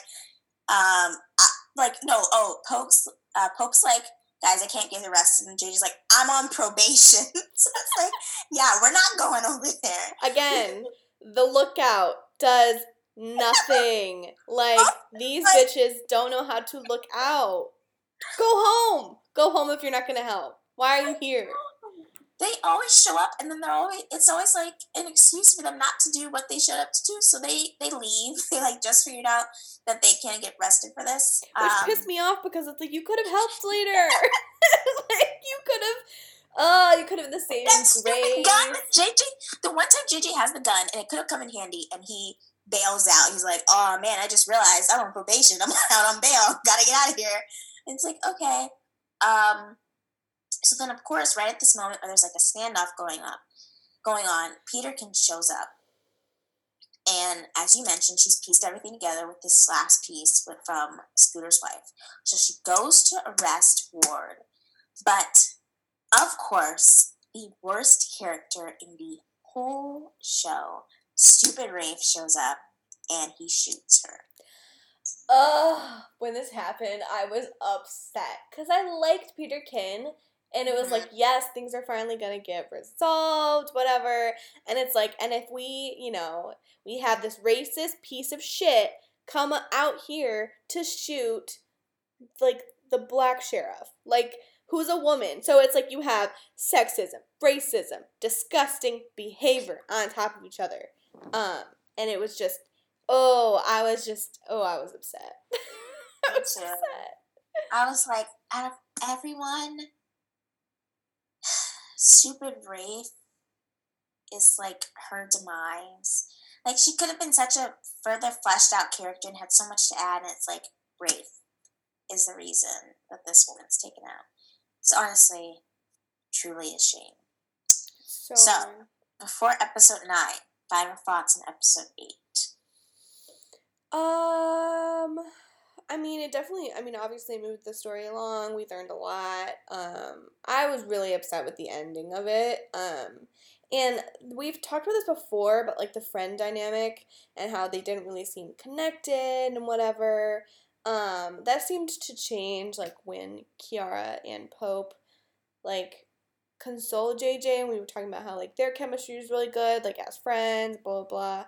um, I, like, no, oh, Pope's, uh, Pope's like, guys, I can't get arrested. And JJ's like, I'm on probation. so it's like, yeah, we're not going over there. Again, the lookout does nothing. Like these Like- bitches don't know how to look out. Go home. Go home if you're not going to help. Why are you here? They always show up and then they're always it's always like an excuse for them not to do what they showed up to do so they they leave. They like just figured out that they can't get arrested for this which um, pissed me off because it's like you could have helped later. Like you could have oh you could have been the same that stupid gun jj the one time jj has the gun and it could have come in handy and he bails out. He's like oh man i just realized i'm on probation. I'm out on bail. Gotta get out of here. And it's like okay um so then, of course, right at this moment where there's like a standoff going up, going on, Peterkin shows up, and as you mentioned, she's pieced everything together with this last piece with, from Scooter's wife. So she goes to arrest Ward, but of course, the worst character in the whole show, Stupid Rafe, shows up and he shoots her. Oh, when this happened, I was upset because I liked Peterkin and it was like Mm-hmm. yes things are finally gonna get resolved whatever. And it's like and if we you know we have this racist piece of shit come out here to shoot like the black sheriff like who's a woman. So it's like you have sexism racism disgusting behavior on top of each other. Um and it was just oh i was just oh i was upset. I was upset. I was like, out of everyone, Stupid Rafe is like her demise. Like she could have been such a further fleshed out character and had so much to add, and it's like Rafe is the reason that this woman's taken out. It's honestly, truly a shame. so, So- Before episode nine, final thoughts on episode eight. Um, I mean, it definitely. I mean, obviously, moved the story along. We learned a lot. Um, I was really upset with the ending of it. Um, and we've talked about this before, but like the friend dynamic and how they didn't really seem connected and whatever. Um, that seemed to change like when Kiara and Pope like console JJ and we were talking about how like their chemistry is really good, like as friends, blah blah blah.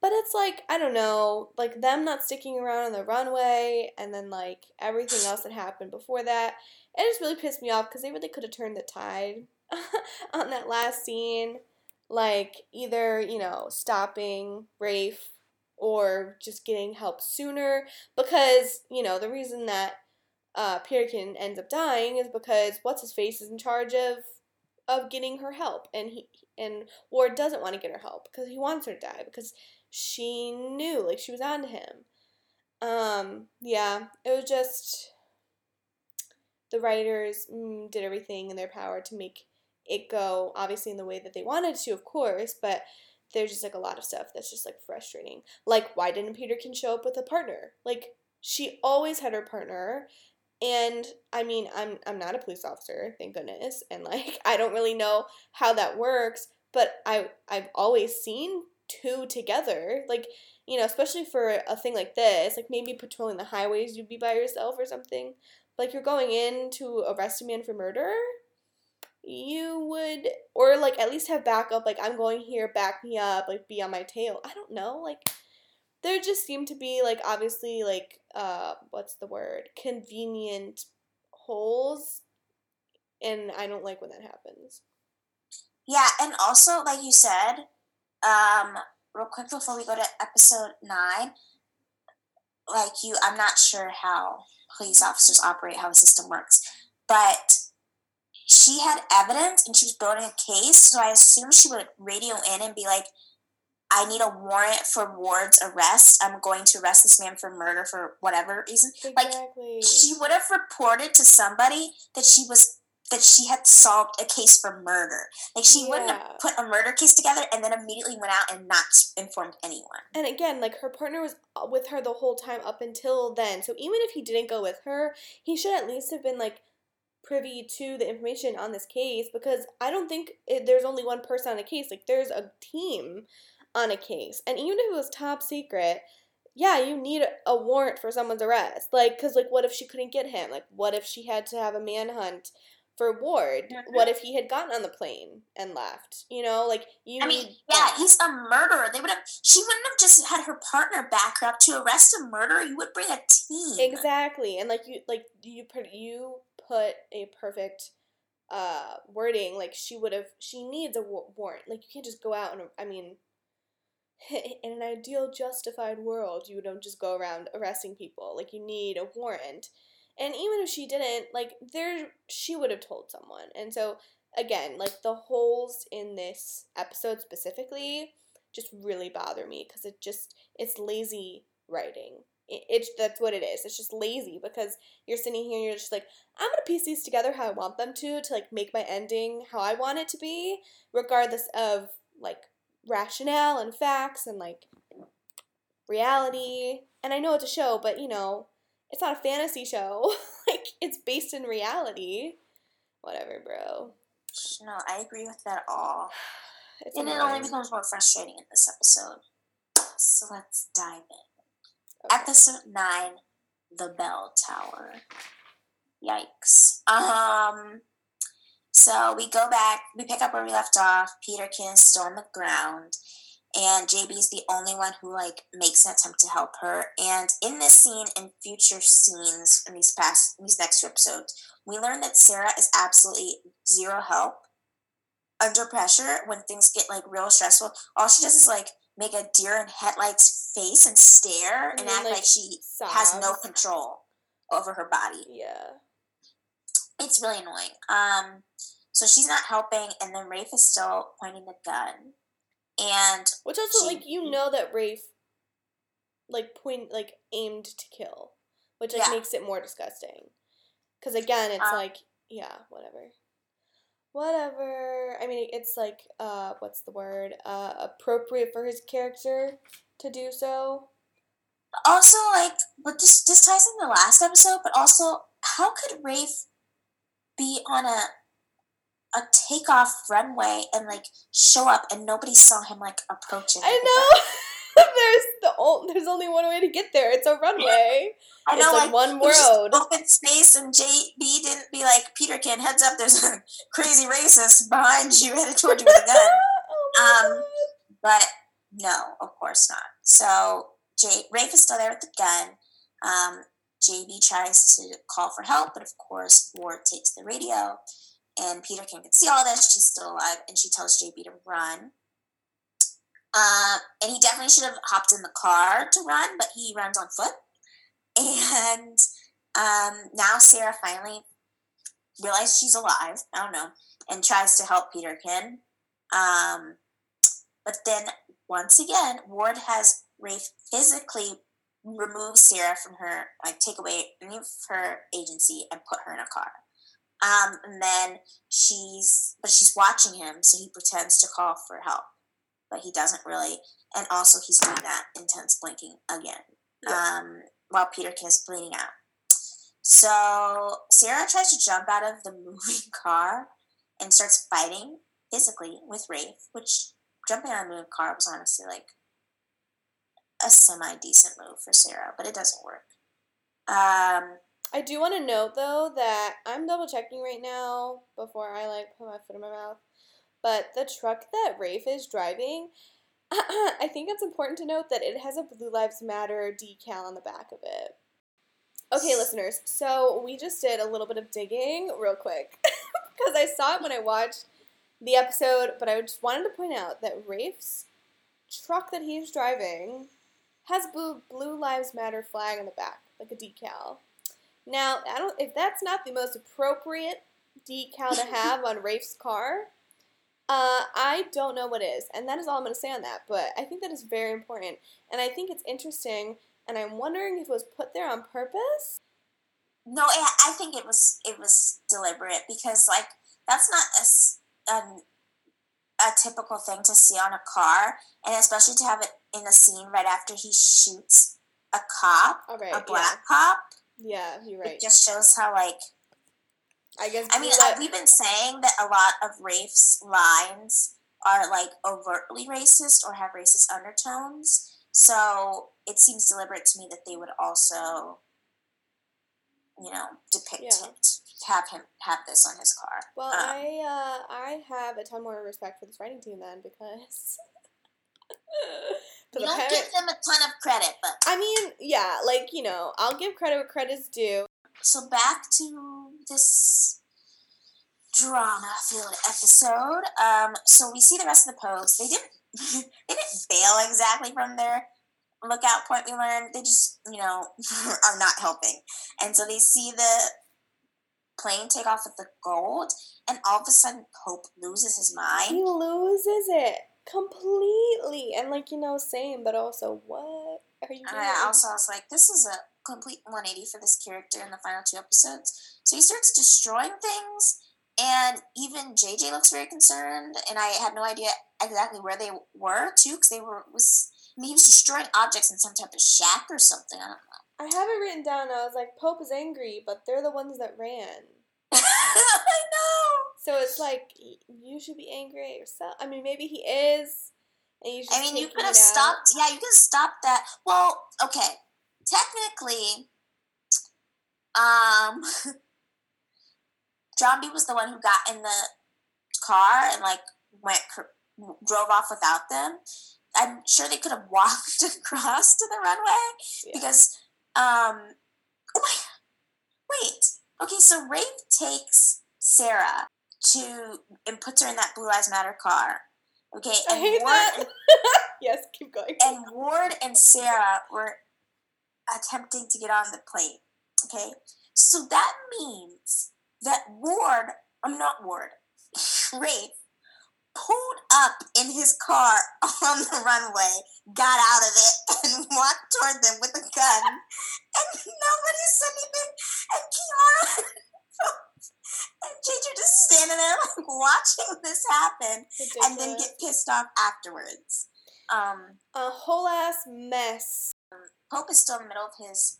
But it's like, I don't know, like them not sticking around on the runway and then like everything else that happened before that. It just really pissed me off because they really could have turned the tide on that last scene. Like either, you know, stopping Rafe or just getting help sooner. Because, you know, the reason that uh, Peterkin ends up dying is because what's his face is in charge of of getting her help and he and Ward doesn't want to get her help because he wants her to die because she knew like she was on to him. Um yeah it was just the writers mm, did everything in their power to make it go obviously in the way that they wanted to of course but there's just like a lot of stuff that's just like frustrating. Like why didn't peterkin show up with a partner? Like she always had her partner and i mean i'm i'm not a police officer thank goodness and like i don't really know how that works but i i've always seen two together like you know especially for a thing like this like maybe patrolling the highways you'd be by yourself or something. Like you're going in to arrest a man for murder you would or like at least have backup like i'm going here back me up like be on my tail. I don't know like there just seem to be like obviously like uh what's the word? Convenient holes and i don't like when that happens. Yeah, and also, like you said, um, real quick before we go to episode nine, like you, I'm not sure how police officers operate, how the system works, but she had evidence and she was building a case, so I assume she would radio in and be like, I need a warrant for Ward's arrest. I'm going to arrest this man for murder for whatever reason. Like, She would have reported to somebody that she was that she had solved a case for murder. Like she wouldn't have put a murder case together and then immediately went out and not informed anyone. And again, like her partner was uh, with her the whole time up until then. So even if he didn't go with her, he should at least have been like privy to the information on this case because I don't think it, there's only one person on a case. Like there's a team on a case. And even if it was top secret, yeah, you need a warrant for someone's arrest. Like cuz like what if she couldn't get him? Like what if she had to have a manhunt for Ward? Mhm. What if he had gotten on the plane and left? You know, like you I mean, yeah, he's a murderer. They would have. She wouldn't have just had her partner back her up to arrest a murderer. You would bring a team. Exactly, and like you, like you put you put a perfect uh, wording, like she would have, she needs a warrant. Like you can't just go out and, I mean, in an ideal justified world, you don't just go around arresting people. Like you need a warrant. And even if she didn't, like there, she would have told someone. And so again, like the holes in this episode specifically just really bother me because it just it's lazy writing. It, it's that's what it is. It's just lazy because you're sitting here and you're just like, I'm gonna piece these together how I want them to to like make my ending how I want it to be, regardless of like rationale and facts and like reality. And I know it's a show, but you know, it's not a fantasy show. like it's based in reality. Whatever, bro. No, I agree with that all. It's and it only becomes more frustrating in this episode. So let's dive in. Okay. Episode 9 The Bell Tower. Yikes. Um, so we go back, we pick up where we left off. Peterkin is still on the ground, and JB is the only one who like makes an attempt to help her. And in this scene and future scenes in these past these next two episodes, we learn that Sarah is absolutely zero help under pressure when things get like real stressful. All she does is like make a deer in headlights face and stare and, And act like, like, she has no control over her body. Yeah. It's really annoying. Um, so she's not helping, and then Rafe is still pointing the gun. And Which also, She- like, you know that Rafe, like, point, like, aimed to kill, which like Yeah. makes it more disgusting. Because again, it's Um, like, yeah, whatever, whatever. I mean, it's like, uh, what's the word? Uh, appropriate for his character to do so. also, like, but this this ties in the last episode, but also, how could Rafe be on a a takeoff runway and like show up and nobody saw him like approaching? I know. there's the ol- there's only one way to get there. It's a runway. I It's know, like like one road. open space, and JB didn't be like, Peterkin, heads up, there's a crazy racist behind you headed toward you with a gun. oh Um. But no, of course not. So J- Rafe is still there with the gun. Um, JB tries to call for help, but of course Ward takes the radio, and Peterkin can see all this. She's still alive, and she tells JB to run. Uh, and he definitely should have hopped in the car to run, but he runs on foot. And um, now Sarah finally realizes she's alive. I don't know, and tries to help Peterkin. Um, but then once again, Ward has Rafe physically remove Sarah from her, like take away any of her agency and put her in a car. Um, and then she's, but she's watching him, so he pretends to call for help, but he doesn't really. And also, he's doing that intense blinking again, Yeah. um, while Peterkin is bleeding out. So Sarah tries to jump out of the moving car and starts fighting physically with Rafe, which jumping out of the moving car was honestly like a semi decent move for Sarah, but it doesn't work. Um, I do want to note though that I'm double checking right now before I like put my foot in my mouth. But the truck that Rafe is driving, I think it's important to note that it has a Blue Lives Matter decal on the back of it. Okay, listeners, so we just did a little bit of digging real quick because I saw it when I watched the episode, but I just wanted to point out that Rafe's truck that he's driving has blue, blue Lives Matter flag on the back, like a decal. Now, I don't if that's not the most appropriate decal to have on Rafe's car, uh, I don't know what is, and that is all I'm going to say on that. But I think that is very important, and I think it's interesting, and I'm wondering if it was put there on purpose. no, I I think it was it was deliberate because like that's not a um, a typical thing to see on a car, and especially to have it in a scene right after he shoots a cop, All right, a black cop. Yeah, you're right. It just shows how like I guess I mean, uh, we've been saying that a lot of Rafe's lines are like overtly racist or have racist undertones. So it seems deliberate to me that they would also, you know, depict Yeah. him, have him have this on his car. well, um, I uh, I have a ton more respect for this writing team then because. You don't give them a ton of credit, but I mean, yeah, like you know, I'll give credit where credit's due. so back to this drama filled episode. Um, so we see the rest of the Pogues. They didn't they didn't bail exactly from their lookout point we learned. They just, you know, are not helping. And so they see the plane take off with the gold, and all of a sudden Pope loses his mind. He loses it completely. And like, you know, same, but also what are you doing? I also was like, this is a complete 180 for this character in the final two episodes. So he starts destroying things, and even JJ looks very concerned. And I had no idea exactly where they were too, because they were was. I mean, he was destroying objects in some type of shack or something. I don't know. I have it written down. I was like, Pope is angry, but they're the ones that ran. I know. So it's like you should be angry at yourself. I mean, maybe he is, and you should. I mean, you could have stopped. Yeah, you could have stopped that. Well, okay. Technically, um, John B was the one who got in the car and like went drove off without them. I'm sure they could have walked across to the runway Yeah. because um oh my wait okay so Rafe takes Sarah to and puts her in that Blue Lives Matter car okay I and hate Ward that. yes, keep going. and Ward and Sarah were attempting to get on the plane okay so that means that Ward I'm not Ward Rafe pulled up in his car on the runway, got out of it, and walked toward them with a gun. And nobody said anything. And Kiara and JJ just standing there like watching this happen and then get pissed off afterwards. Um, a whole ass mess. Pope is still in the middle of his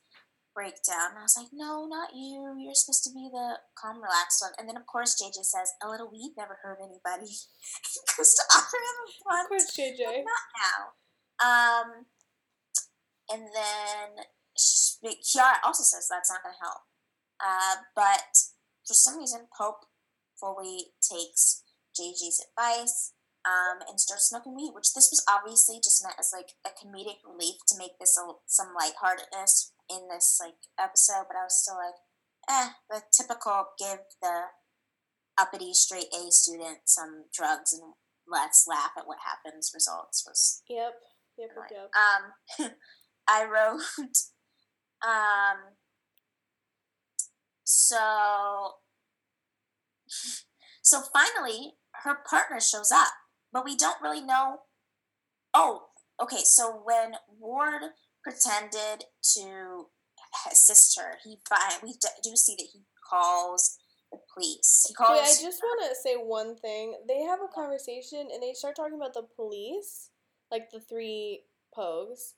breakdown. And I was like, no, not you. You're supposed to be the calm, relaxed one. And then, of course, JJ says, a little weed never hurt anybody. he goes to offer him a blunt. Of course, JJ. Not now. Um, and then Kiara also says that's not going to help. Uh, but for some reason, Pope fully takes JJ's advice um, and starts smoking weed, which this was obviously just meant as like a comedic relief to make this a, some lightheartedness in this like episode. But I was still like, eh, the typical give the uppity straight A student some drugs and let's laugh at what happens results was Yep. Yep. Annoying. Yep. um I wrote um so so finally her partner shows up but we don't really know oh okay so when ward pretended to assist her he we do see that he calls the police he calls Wait, I just want to say one thing. They have a conversation and they start talking about the police, like the three pogues.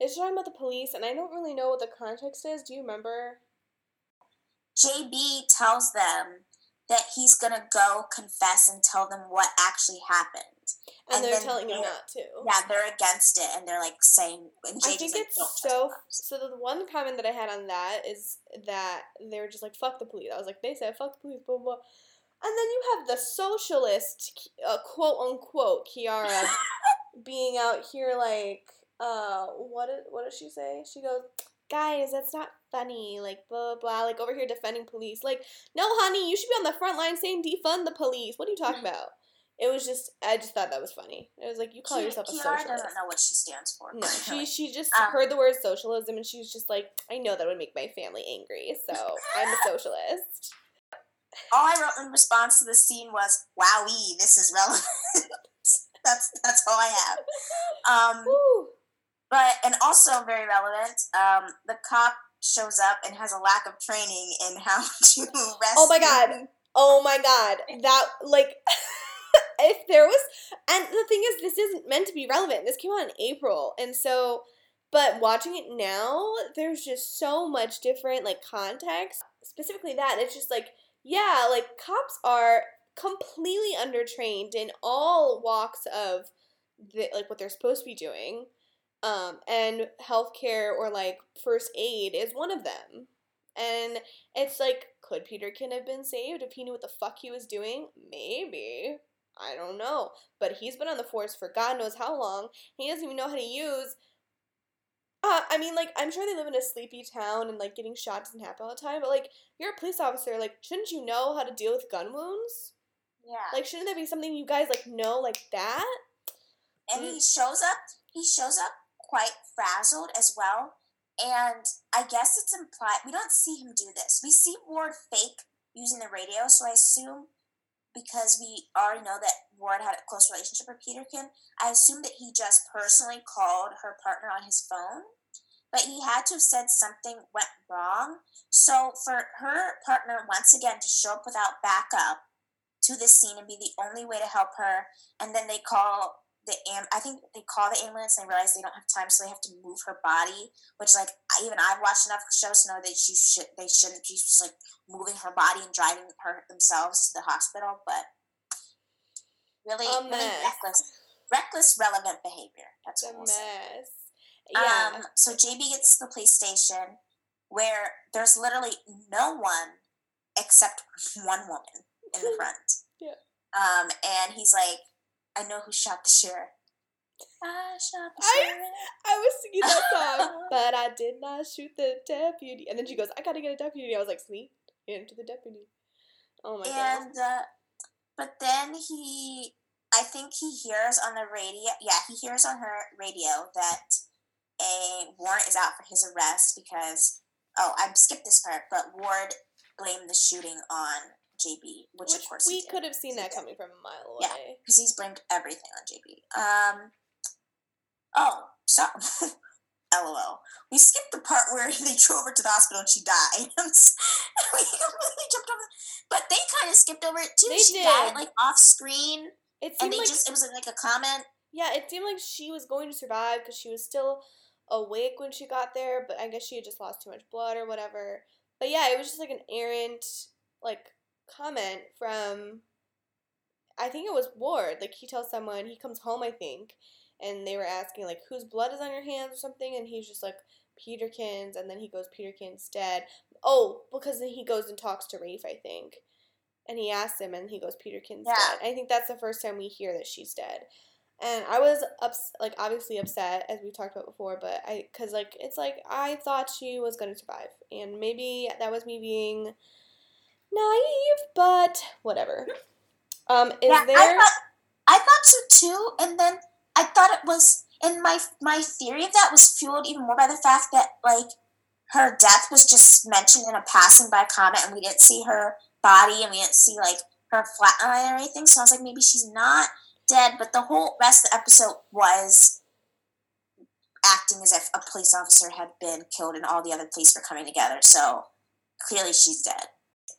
They start talking about the police, and I don't really know what the context is. Do you remember? JB tells them that he's gonna go confess and tell them what actually happened. And, And they're telling him they're- not to. Yeah, they're against it, and they're like saying, and I think like, it's "Don't so. So the one comment that I had on that is that they were just like "fuck the police." I was like, they said "fuck the police," blah blah. And then you have the socialist, uh, quote unquote, Kiara, being out here like, uh, what did what does she say? She goes, "Guys, that's not funny." Like blah blah blah. Like over here defending police. Like, no, honey, you should be on the front line saying defund the police. What are you talking about? It was just, I just thought that was funny. It was like you call yourself a Kiara socialist. doesn't know what she stands for. No, she she just Um, heard the word socialism and she was just like, I know that would make my family angry, so I'm a socialist. all I wrote in response to this scene was, "Wowee, this is relevant." that's that's all I have. Um, Woo. but and also very relevant. Um, the cop shows up and has a lack of training in how to rescue. Oh my god. Oh my god. That like if there was and the thing is this isn't meant to be relevant. This came out in April. And so but watching it now, there's just so much different like context. Specifically that it's just like yeah, like cops are completely undertrained in all walks of the, like what they're supposed to be doing. Um, and healthcare or like first aid is one of them. And it's like, could Peterkin have been saved if he knew what the fuck he was doing? Maybe. I don't know. But he's been on the force for God knows how long. He doesn't even know how to use Uh, I mean, like, I'm sure they live in a sleepy town and, like, getting shot doesn't happen all the time, but, like, you're a police officer. Like, shouldn't you know how to deal with gun wounds? Yeah. Like, shouldn't that be something you guys, like, know like that? and Mm. he shows up he shows up quite frazzled as well and i guess it's implied we don't see him do this we see ward fake using the radio so i assume because we already know that ward had a close relationship with peterkin i assume that he just personally called her partner on his phone but he had to have said something went wrong. So for her partner once again to show up without backup to this scene and be the only way to help her and then they call the am I think they call the ambulance and they realize they don't have time, so they have to move her body. Which like even I've watched enough shows to know that she should they shouldn't be just like moving her body and driving her themselves to the hospital. But really, A really mess. reckless, reckless, relevant behavior. That's It's a what we'll say. Yeah. Um, so JB gets to the police station where there's literally no one except one woman in the front. Yeah. Um, and he's like, I know who shot the sheriff. I shot the I- sheriff. I was singing that song, but I did not shoot the deputy. And then she goes, I gotta get a deputy. I was like, see? Into the deputy. Oh my god. and uh, but then he, I think he hears on the radio. Yeah, he hears on her radio that a warrant is out for his arrest because. Oh, I skipped this part, but Ward blamed the shooting on JB, which, Which of course we could have seen that did. coming from a mile away. Yeah. because he's blamed everything on JB. Um. Oh, so. LOL. We skipped the part where they drove her to the hospital and she died. We completely jumped over, but they kind of skipped over it too. They she died did. like off screen, It and seemed they like just it was like a comment. yeah, it seemed like she was going to survive because she was still awake when she got there, but I guess she had just lost too much blood or whatever. But yeah, it was just like an errant like comment from I think it was Ward. Like he tells someone he comes home, I think, and they were asking like whose blood is on your hands or something, and he's just like Peterkin's, and then he goes Peterkin's dead. Oh, because then he goes and talks to Rafe, I think, and he asks him, and he goes Peterkin's Yeah. dead. I think that's the first time we hear that she's dead. And I was ups- like obviously upset as we talked about before, but I cuz like it's like I thought she was going to survive and maybe that was me being naive, but whatever. Um is yeah, there I thought I thought so too, and then I thought it was, and my my theory of that was fueled even more by the fact that like her death was just mentioned in a passing by comment, and we didn't see her body, and we didn't see like her flatline or anything. So I was like, maybe she's not dead, but the whole rest of the episode was acting as if a police officer had been killed and all the other police were coming together. So clearly she's dead.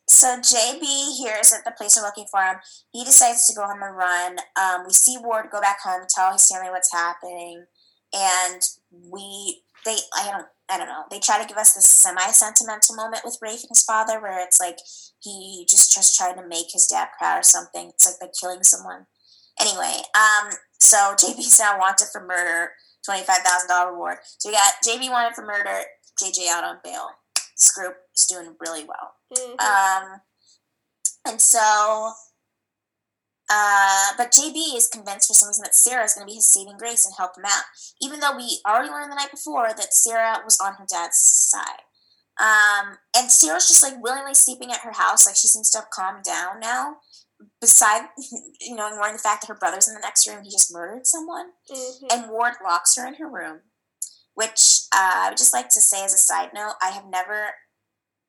So JB hears that the police are looking for him. He decides to go home and run. Um, we see Ward go back home, tell his family what's happening, and we they I don't I don't know. They try to give us this semi sentimental moment with Rafe and his father, where it's like he just just trying to make his dad proud or something. It's like they're killing someone. Anyway, um, so JB's now wanted for murder, twenty five thousand dollar reward. So we got JB wanted for murder, JJ out on bail. This is doing really well. Mhm. Um, and so, uh, but JB is convinced for some reason that Sarah is going to be his saving grace and help him out, even though we already learned the night before that Sarah was on her dad's side. Um, and Sarah's just like willingly sleeping at her house, like she seems to have calmed down now. Beside, you know, ignoring the fact that her brother's in the next room, he just murdered someone Mhm. and Ward locks her in her room, which uh, I would just like to say as a side note, I have never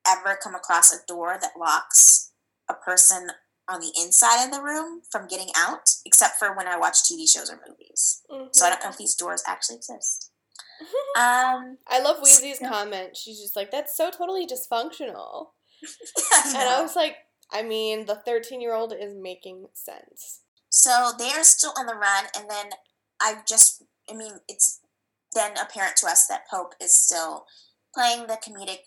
ever come across a door that locks a person on the inside of the room from getting out, except for when I watch TV shows or movies. Mhm. So I don't know if these doors actually exist. Um, I love Weezy's comment. She's just like, that's so totally dysfunctional. I And I was like, I mean, the 13 year old is making sense. So they are still on the run, and then I just, I mean, it's then apparent to us that Pope is still playing the comedic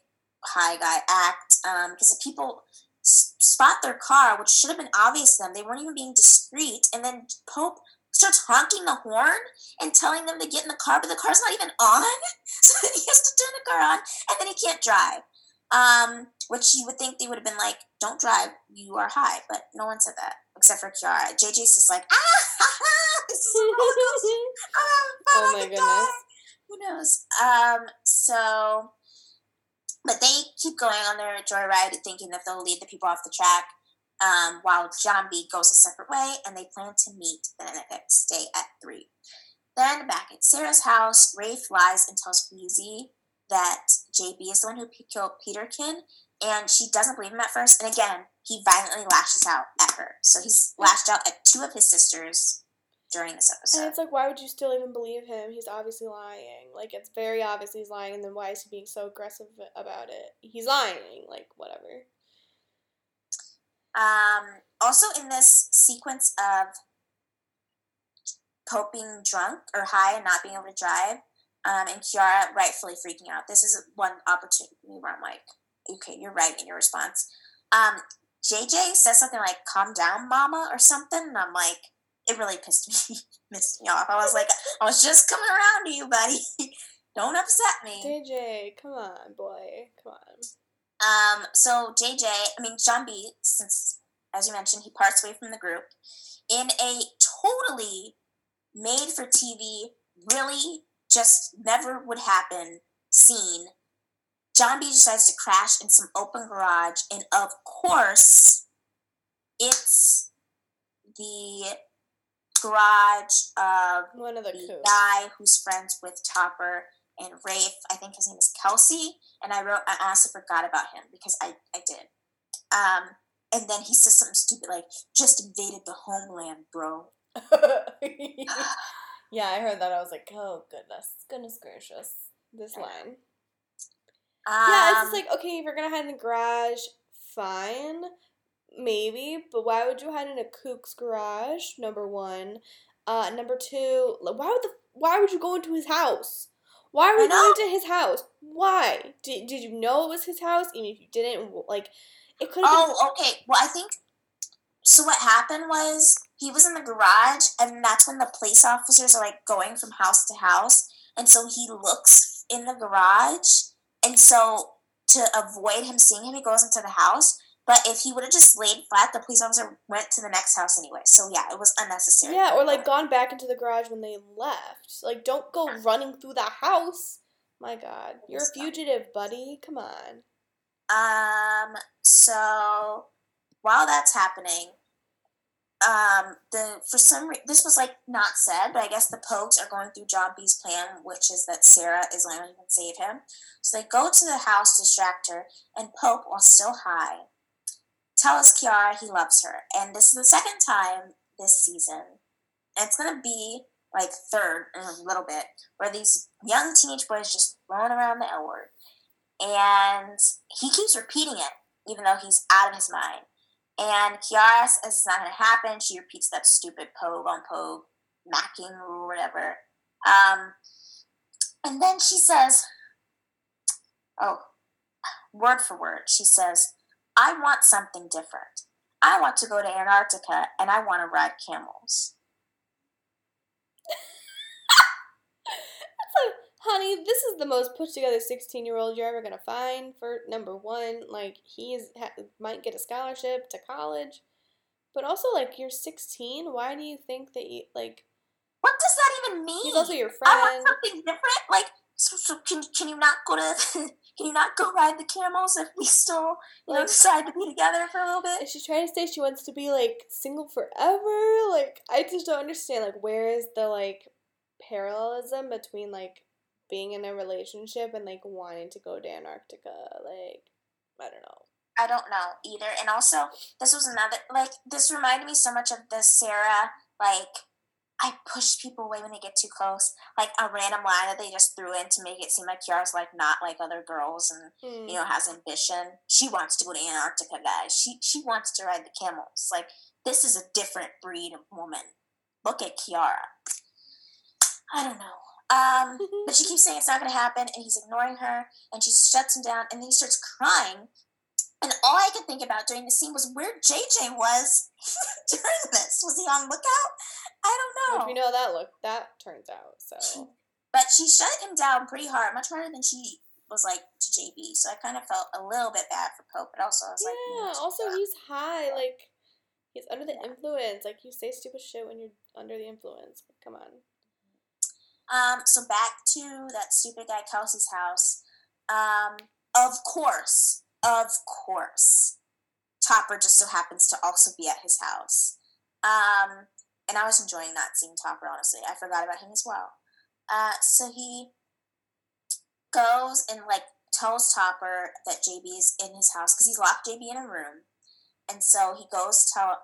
high guy act um, because if people s- spot their car, which should have been obvious to them, they weren't even being discreet, and then Pope starts honking the horn and telling them to get in the car, but the car's not even on, so he has to turn the car on, and then he can't drive. Um, which you would think they would have been like, "Don't drive, you are high," but no one said that except for Kiara. JJ's just like, "Ah, ha, ha, this is. Ah, Oh my goodness. die." Who knows? Um, so, but they keep going on their joyride, thinking that they'll lead the people off the track. Um, while John B goes a separate way, and they plan to meet the next day at three. Then back at Sarah's house, Rafe lies and tells Weezy that JB is the one who killed Peterkin, and she doesn't believe him at first. And again, he violently lashes out at her. So he's lashed out at two of his sisters during this episode. And it's like, why would you still even believe him? He's obviously lying. Like, it's very obvious he's lying, and then why is he being so aggressive about it? He's lying. Like, whatever. Um, also, in this sequence of Pope being drunk or high and not being able to drive, um, and Kiara rightfully freaking out. This is one opportunity where I'm like, okay, you're right in your response. Um, JJ says something like, calm down, mama, or something, and I'm like, it really pissed me, pissed me off. I was like, I was just coming around to you, buddy. Don't upset me. JJ, come on, boy. Come on. Um, so JJ, I mean John B, since as you mentioned, he parts away from the group in a totally made for TV, really just never would happen scene. John B decides to crash in some open garage, and of course, it's the garage of one of the, the guy who's friends with Topper and Rafe. I think his name is Kelsey. And I wrote, I honestly forgot about him because I, I did. Um, and then he says something stupid like, just invaded the homeland, bro. yeah, I heard that. I was like, oh, goodness. Goodness gracious. This line. Um, yeah, it's just like, okay, if you're going to hide in the garage, fine. Maybe. But why would you hide in a kook's garage? Number one. Uh, number two, why would the why would you go into his house? Why were you going to his house? Why? Did, did you know it was his house? Even if you didn't, like, it could have Oh, been- okay. Well, I think. So what happened was he was in the garage, and that's when the police officers are like going from house to house, and so he looks in the garage, and so to avoid him seeing him, he goes into the house. But if he would have just laid flat, the police officer went to the next house anyway. So yeah, it was unnecessary. Yeah, or like gone back into the garage when they left. Like, don't go running through the house. My God, you're a fugitive, buddy. Come on. Um. So while that's happening, um, the for some reason this was like not said, but I guess the Pogues are going through John B's plan, which is that Sarah is going to save him. So they go to the house, distract her, and Pope, while still high, tells Kiara he loves her. And this is the second time this season. And it's going to be like third in a little bit, where these young teenage boys just throwing around the L word. And he keeps repeating it, even though he's out of his mind. And Kiara says it's not going to happen. She repeats that stupid pogue on pogue, macking or whatever. Um, and then she says, oh, word for word, she says, I want something different. I want to go to Antarctica and I want to ride camels. like, honey, this is the most put together 16 year old you're ever going to find for number one. Like, he is, ha, might get a scholarship to college. But also, like, you're 16. Why do you think that you, like. What does that even mean? He's also your friend. I want something different. Like, so, so can, can you not go to Can you not go ride the camels if we still, you know, decide to be together for a little bit? Is she trying to say she wants to be like single forever? Like I just don't understand. Like where is the like parallelism between like being in a relationship and like wanting to go to Antarctica? Like I don't know. I don't know either. And also, this was another like this reminded me so much of the Sarah like I push people away when they get too close. Like a random line that they just threw in to make it seem like Kiara's like not like other girls and mm. you know has ambition. She wants to go to Antarctica, guys. She she wants to ride the camels. Like this is a different breed of woman. Look at Kiara. I don't know. Um, but she keeps saying it's not going to happen, and he's ignoring her, and she shuts him down, and then he starts crying and all I could think about during the scene was where JJ was during this. Was he on lookout? I don't know. We know that look that turns out. So, but she shut him down pretty hard, much harder than she was like to JB. So I kind of felt a little bit bad for Pope, but also I was yeah, like, yeah. Also, he's high. Like he's under the influence. Like you say stupid shit when you're under the influence. But come on. Um, so back to that stupid guy Kelsey's house. Um, of course, of course, Topper just so happens to also be at his house. Um, and I was enjoying that seeing Topper, honestly. I forgot about him as well. Uh, so he goes and like tells Topper that JB is in his house because he's locked JB in a room, and so he goes tell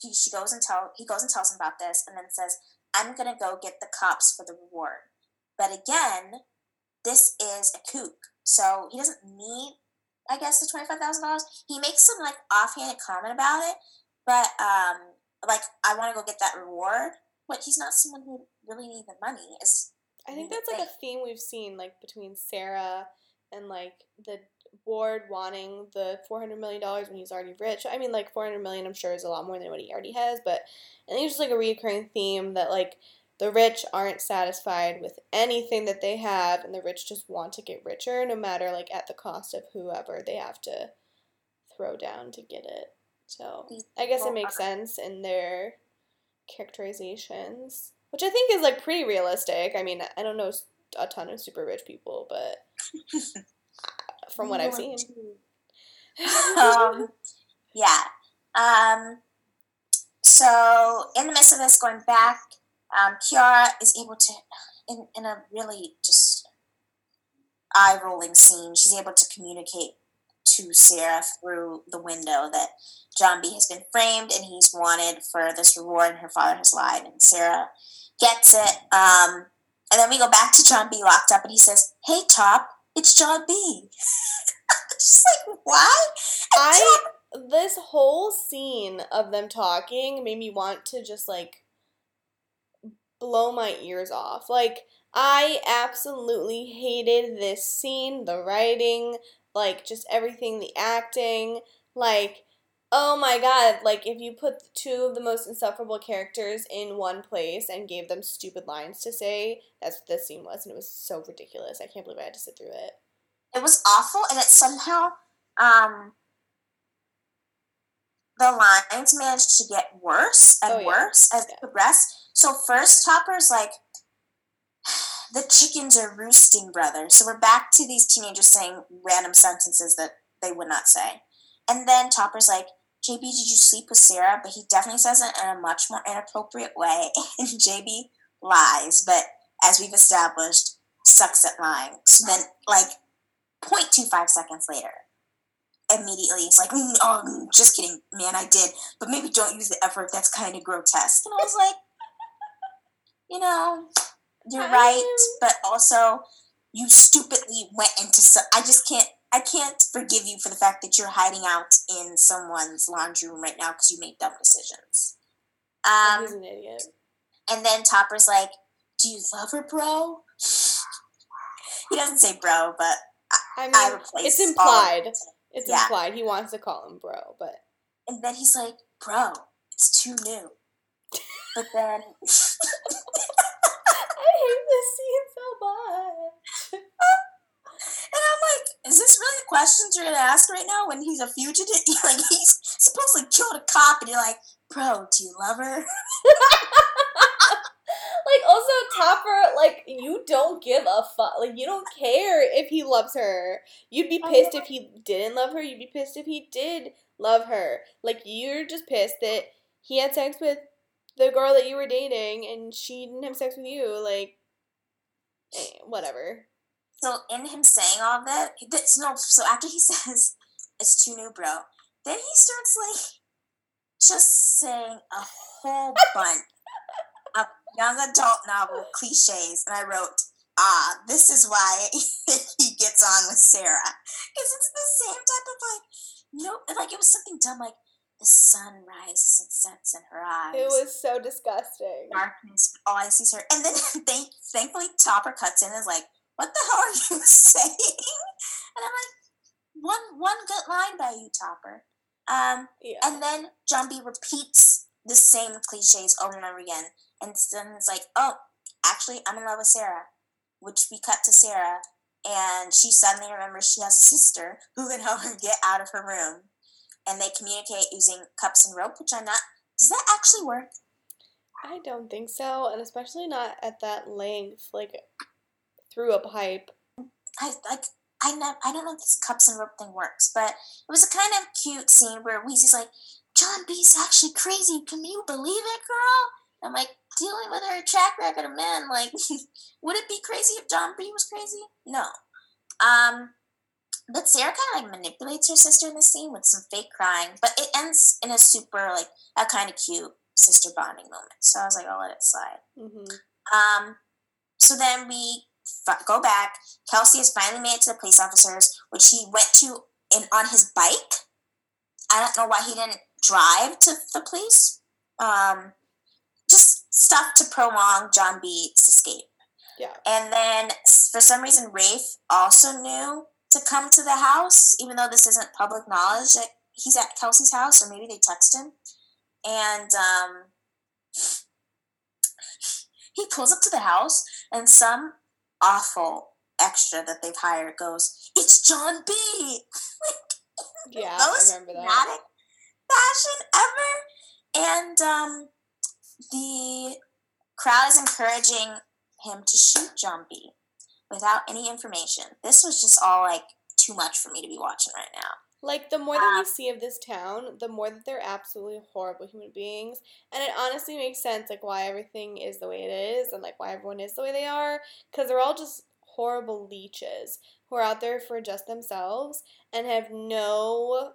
he she goes and tell he goes and tells him about this, and then says, "I'm gonna go get the cops for the reward." But again, this is a kook, so he doesn't need, I guess, the twenty five thousand dollars. He makes some like offhanded comment about it, but um, like I want to go get that reward. But he's not someone who really needs the money. Is I think that's like a theme we've seen like between Sarah and like the Ward wanting the four hundred million dollars when he's already rich. I mean, like four hundred million, I'm sure is a lot more than what he already has, but I think it's just like a recurring theme that like the rich aren't satisfied with anything that they have, and the rich just want to get richer, no matter like at the cost of whoever they have to throw down to get it. So I guess it makes sense in their characterizations which I think is like pretty realistic. I mean, I don't know a ton of super rich people, but from what I've seen. um, yeah. Um, so in the midst of this, going back, um, Kiara is able to, in, in a really just eye rolling scene, she's able to communicate to Sarah through the window that John B has been framed and he's wanted for this reward and her father has lied. And Sarah gets it. Um, and then we go back to John B locked up, and he says, "Hey, Top, it's John B." She's like, "Why?" I this whole scene of them talking made me want to just like blow my ears off. Like I absolutely hated this scene, the writing, like just everything, the acting, like Oh my god, like if you put two of the most insufferable characters in one place and gave them stupid lines to say, that's what this scene was, and it was so ridiculous. I can't believe I had to sit through it. It was awful, and it somehow, um, the lines managed to get worse and oh, yeah. worse as yeah. progressed. So first, Topper's like, the chickens are roosting, brother. So we're back to these teenagers saying random sentences that they would not say. And then Topper's like, JB, did you sleep with Sarah? But he definitely says it in a much more inappropriate way. And JB lies, but as we've established, sucks at lying. So then, like, 0.25 seconds later, immediately it's like, mm, oh, just kidding, man, I did. But maybe don't use the effort. That's kind of grotesque. And I was like, you know, you're right, but also you stupidly went into some. I just can't I can't forgive you for the fact that you're hiding out in someone's laundry room right now because you made dumb decisions. Um, He's an idiot. And then Topper's like, "Do you love her, bro?" he doesn't say bro, but I, I mean, I it's implied. It's yeah. implied. He wants to call him bro, but and then he's like, "Bro, it's too new." But then I this scene so much. And I'm like, is this really the questions you're gonna ask right now when he's a fugitive? like he's supposedly killed a cop, and you're like, bro, do you love her? like also Topper, like you don't give a fuck. Like you don't care if he loves her. You'd be pissed if he didn't love her. You'd be pissed if he did love her. Like you're just pissed that he had sex with the girl that you were dating and she didn't have sex with you. Like, whatever. So in him saying all of that, that's no. So after he says it's too new, bro, then he starts like just saying a whole bunch of young adult novel cliches, and I wrote, ah, this is why he gets on with Sarah, because it's the same type of like, no, like it was something dumb like the sun rises and sets in her eyes. It was so disgusting. Darkness, all I see is her. And then thank, thankfully Topper cuts in and is like, what the hell are you saying? And I'm like, one one good line by you, Topper. Um, yeah. And then B repeats the same cliches over and over again. And then it's like, oh, actually, I'm in love with Sarah. Which we cut to Sarah, and she suddenly remembers she has a sister who can help her get out of her room. And they communicate using cups and rope, which I'm not. Does that actually work? I don't think so, and especially not at that length, like through a pipe. I like I know I don't know if this cups and rope thing works, but it was a kind of cute scene where Wheezie's like, John B's actually crazy. Can you believe it, girl? I'm like, dealing with her track record of men, like, would it be crazy if John B was crazy? No. Um, but Sarah kind of like manipulates her sister in the scene with some fake crying, but it ends in a super like a kind of cute sister bonding moment. So I was like, I'll let it slide. Mm-hmm. Um, so then we f- go back. Kelsey has finally made it to the police officers, which he went to in on his bike. I don't know why he didn't drive to the police. Um, just stuff to prolong John B's escape. Yeah. And then for some reason, Rafe also knew to come to the house, even though this isn't public knowledge that he's at Kelsey's house, or maybe they text him. And um, he pulls up to the house, and some awful extra that they've hired goes, "It's John B." Yeah, Most I remember that. dramatic fashion ever. And um, the crowd is encouraging him to shoot John B. without any information. This was just all like too much for me to be watching right now. Like the more that Um, we see of this town, the more that they're absolutely horrible human beings, and it honestly makes sense like why everything is the way it is, and like why everyone is the way they are, because they're all just horrible leeches who are out there for just themselves and have no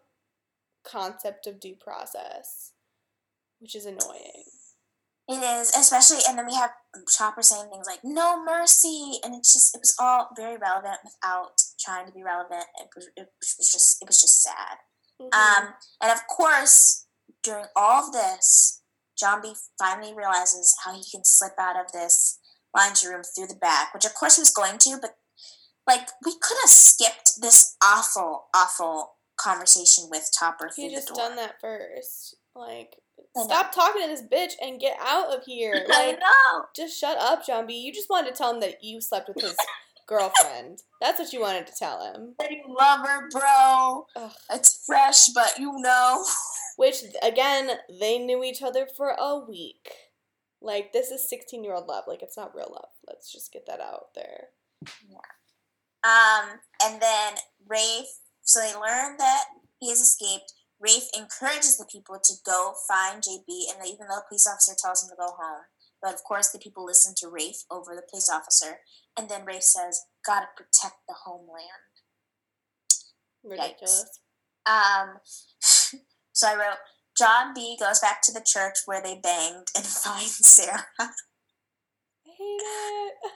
concept of due process, which is annoying. It is, especially, and then we have Topper saying things like "no mercy," and it's just it was all very relevant without trying to be relevant. It was, it was just it was just sad. Mhm. Um, and of course, during all of this, John B finally realizes how he can slip out of this laundry room through the back, which of course he was going to, but like we could have skipped this awful, awful conversation with Topper through he just done that first. Like. Stop talking to this bitch and get out of here. I know. just shut up, John B. You just wanted to tell him that you slept with his girlfriend. That's what you wanted to tell him. That you love her, bro. Ugh. It's fresh, but you know. Which again, they knew each other for a week. Like this is sixteen year old love. Like it's not real love. Let's just get that out there. Yeah. Um, and then Rafe, so they learn that he has escaped. Rafe encourages the people to go find JB, and even though the police officer tells him to go home, but of course the people listen to Rafe over the police officer. And then Rafe says, "Gotta protect the homeland." Ridiculous. Um, so I wrote, John B goes back to the church where they banged and finds Sarah. I hate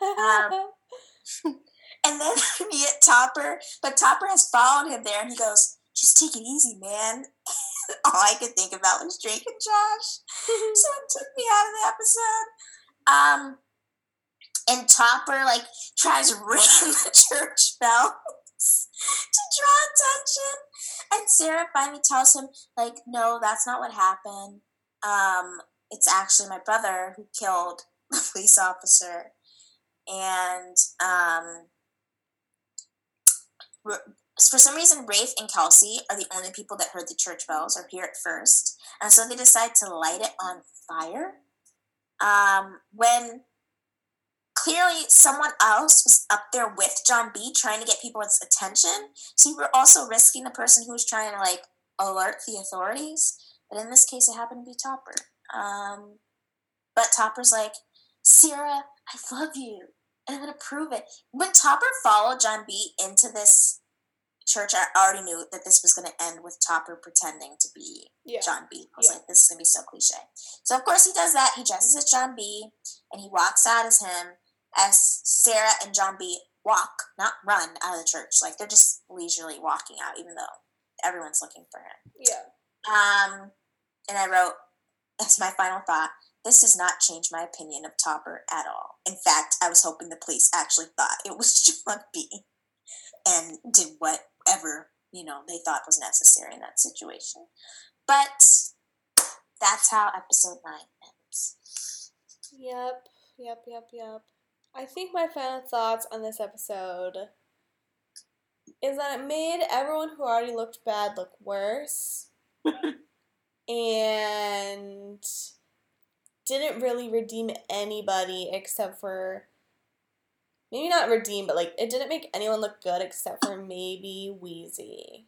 it. Um, And then we get Topper, but Topper has followed him there, and he goes, "Just take it easy, man." All I could think about was Drake and Josh, so it took me out of the episode. Um, and Topper like tries to ring the church bell to draw attention, and Sarah finally tells him, "Like, no, that's not what happened. Um, it's actually my brother who killed the police officer." And um, for some reason, Rafe and Kelsey are the only people that heard the church bells or hear it first, and so they decide to light it on fire. Um, when clearly someone else was up there with John B trying to get people's attention, so you were also risking the person who was trying to like alert the authorities. But in this case, it happened to be Topper. Um, but Topper's like, Sarah, I love you and I'm gonna prove it. When Topper followed John B into this church, I already knew that this was gonna end with Topper pretending to be yeah. John B. I was Yeah. like, this is gonna be so cliche. So of course he does that. He dresses as John B. and he walks out as him as Sarah and John B. walk, not run out of the church. Like they're just leisurely walking out, even though everyone's looking for him. Yeah. Um, and I wrote, as my final thought, this does not change my opinion of Topper at all. In fact, I was hoping the police actually thought it was John B. and did whatever, you know, they thought was necessary in that situation. But that's how episode 9 ends. Yep. Yep. Yep. Yep. I think my final thoughts on this episode is that it made everyone who already looked bad look worse. and didn't really redeem anybody except for maybe not redeem, but like it didn't make anyone look good except for maybe Wheezie.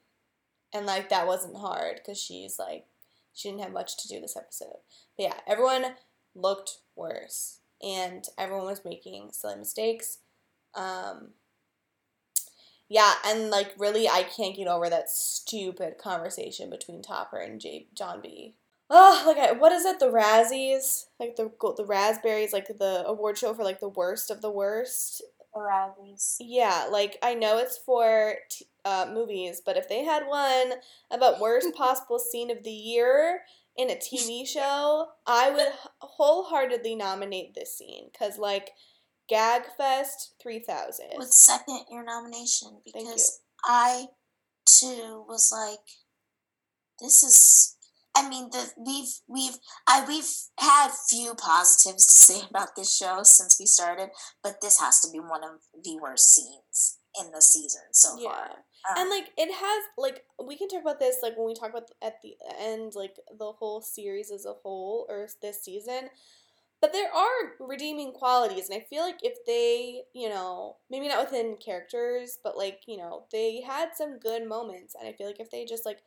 And like that wasn't hard because she's like she didn't have much to do this episode. But yeah, everyone looked worse. And everyone was making silly mistakes. Um yeah, and like really I can't get over that stupid conversation between Topper and J- John B oh, like I, what is it? The Razzies, like the the raspberries, like the award show for like the worst of the worst. The Razzies. Yeah, like I know it's for t- uh, movies, but if they had one about worst possible scene of the year in a TV show, I would wholeheartedly nominate this scene because like Gagfest three thousand. Would second your nomination because I too was like, this is I mean, the we've we've I we've had few positives to say about this show since we started, but this has to be one of the worst scenes in the season so yeah. far. Um, and like it has like we can talk about this like when we talk about at the end like the whole series as a whole or this season. But there are redeeming qualities and I feel like if they, you know, maybe not within characters, but like, you know, they had some good moments and I feel like if they just like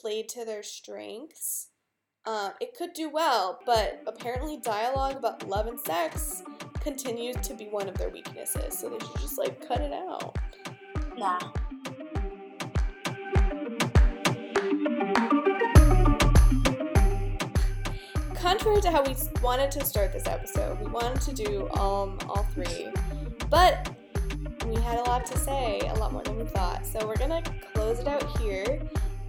played to their strengths, uh, it could do well, but apparently dialogue about love and sex continues to be one of their weaknesses, so they should just like cut it out. Yeah. Contrary to how we wanted to start this episode, we wanted to do um all three, but we had a lot to say, a lot more than we thought. So we're gonna close it out here.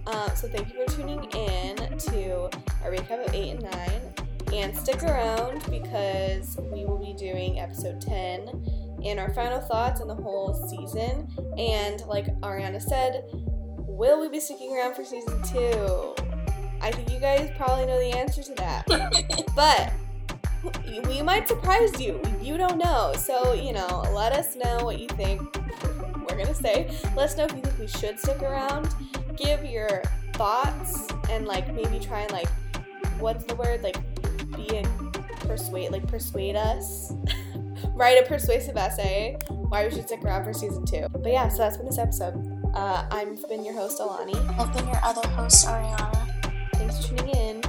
Um, so thank you for tuning in to a recap of 8 and 9. And stick around because we will be doing episode 10 and our final thoughts on the whole season. And like Ariana said, will we be sticking around for season 2? I think you guys probably know the answer to that. but we might surprise you. You don't know. So, you know, let us know what you think. We're going to say, let us know if you think we should stick around give your thoughts and like maybe try and like what's the word? Like be a persuade like persuade us. Write a persuasive essay. Why we should stick around for season two. But yeah so that's been this episode. Uh, i've been your host alani. I've been your other host ariana. Thanks for tuning in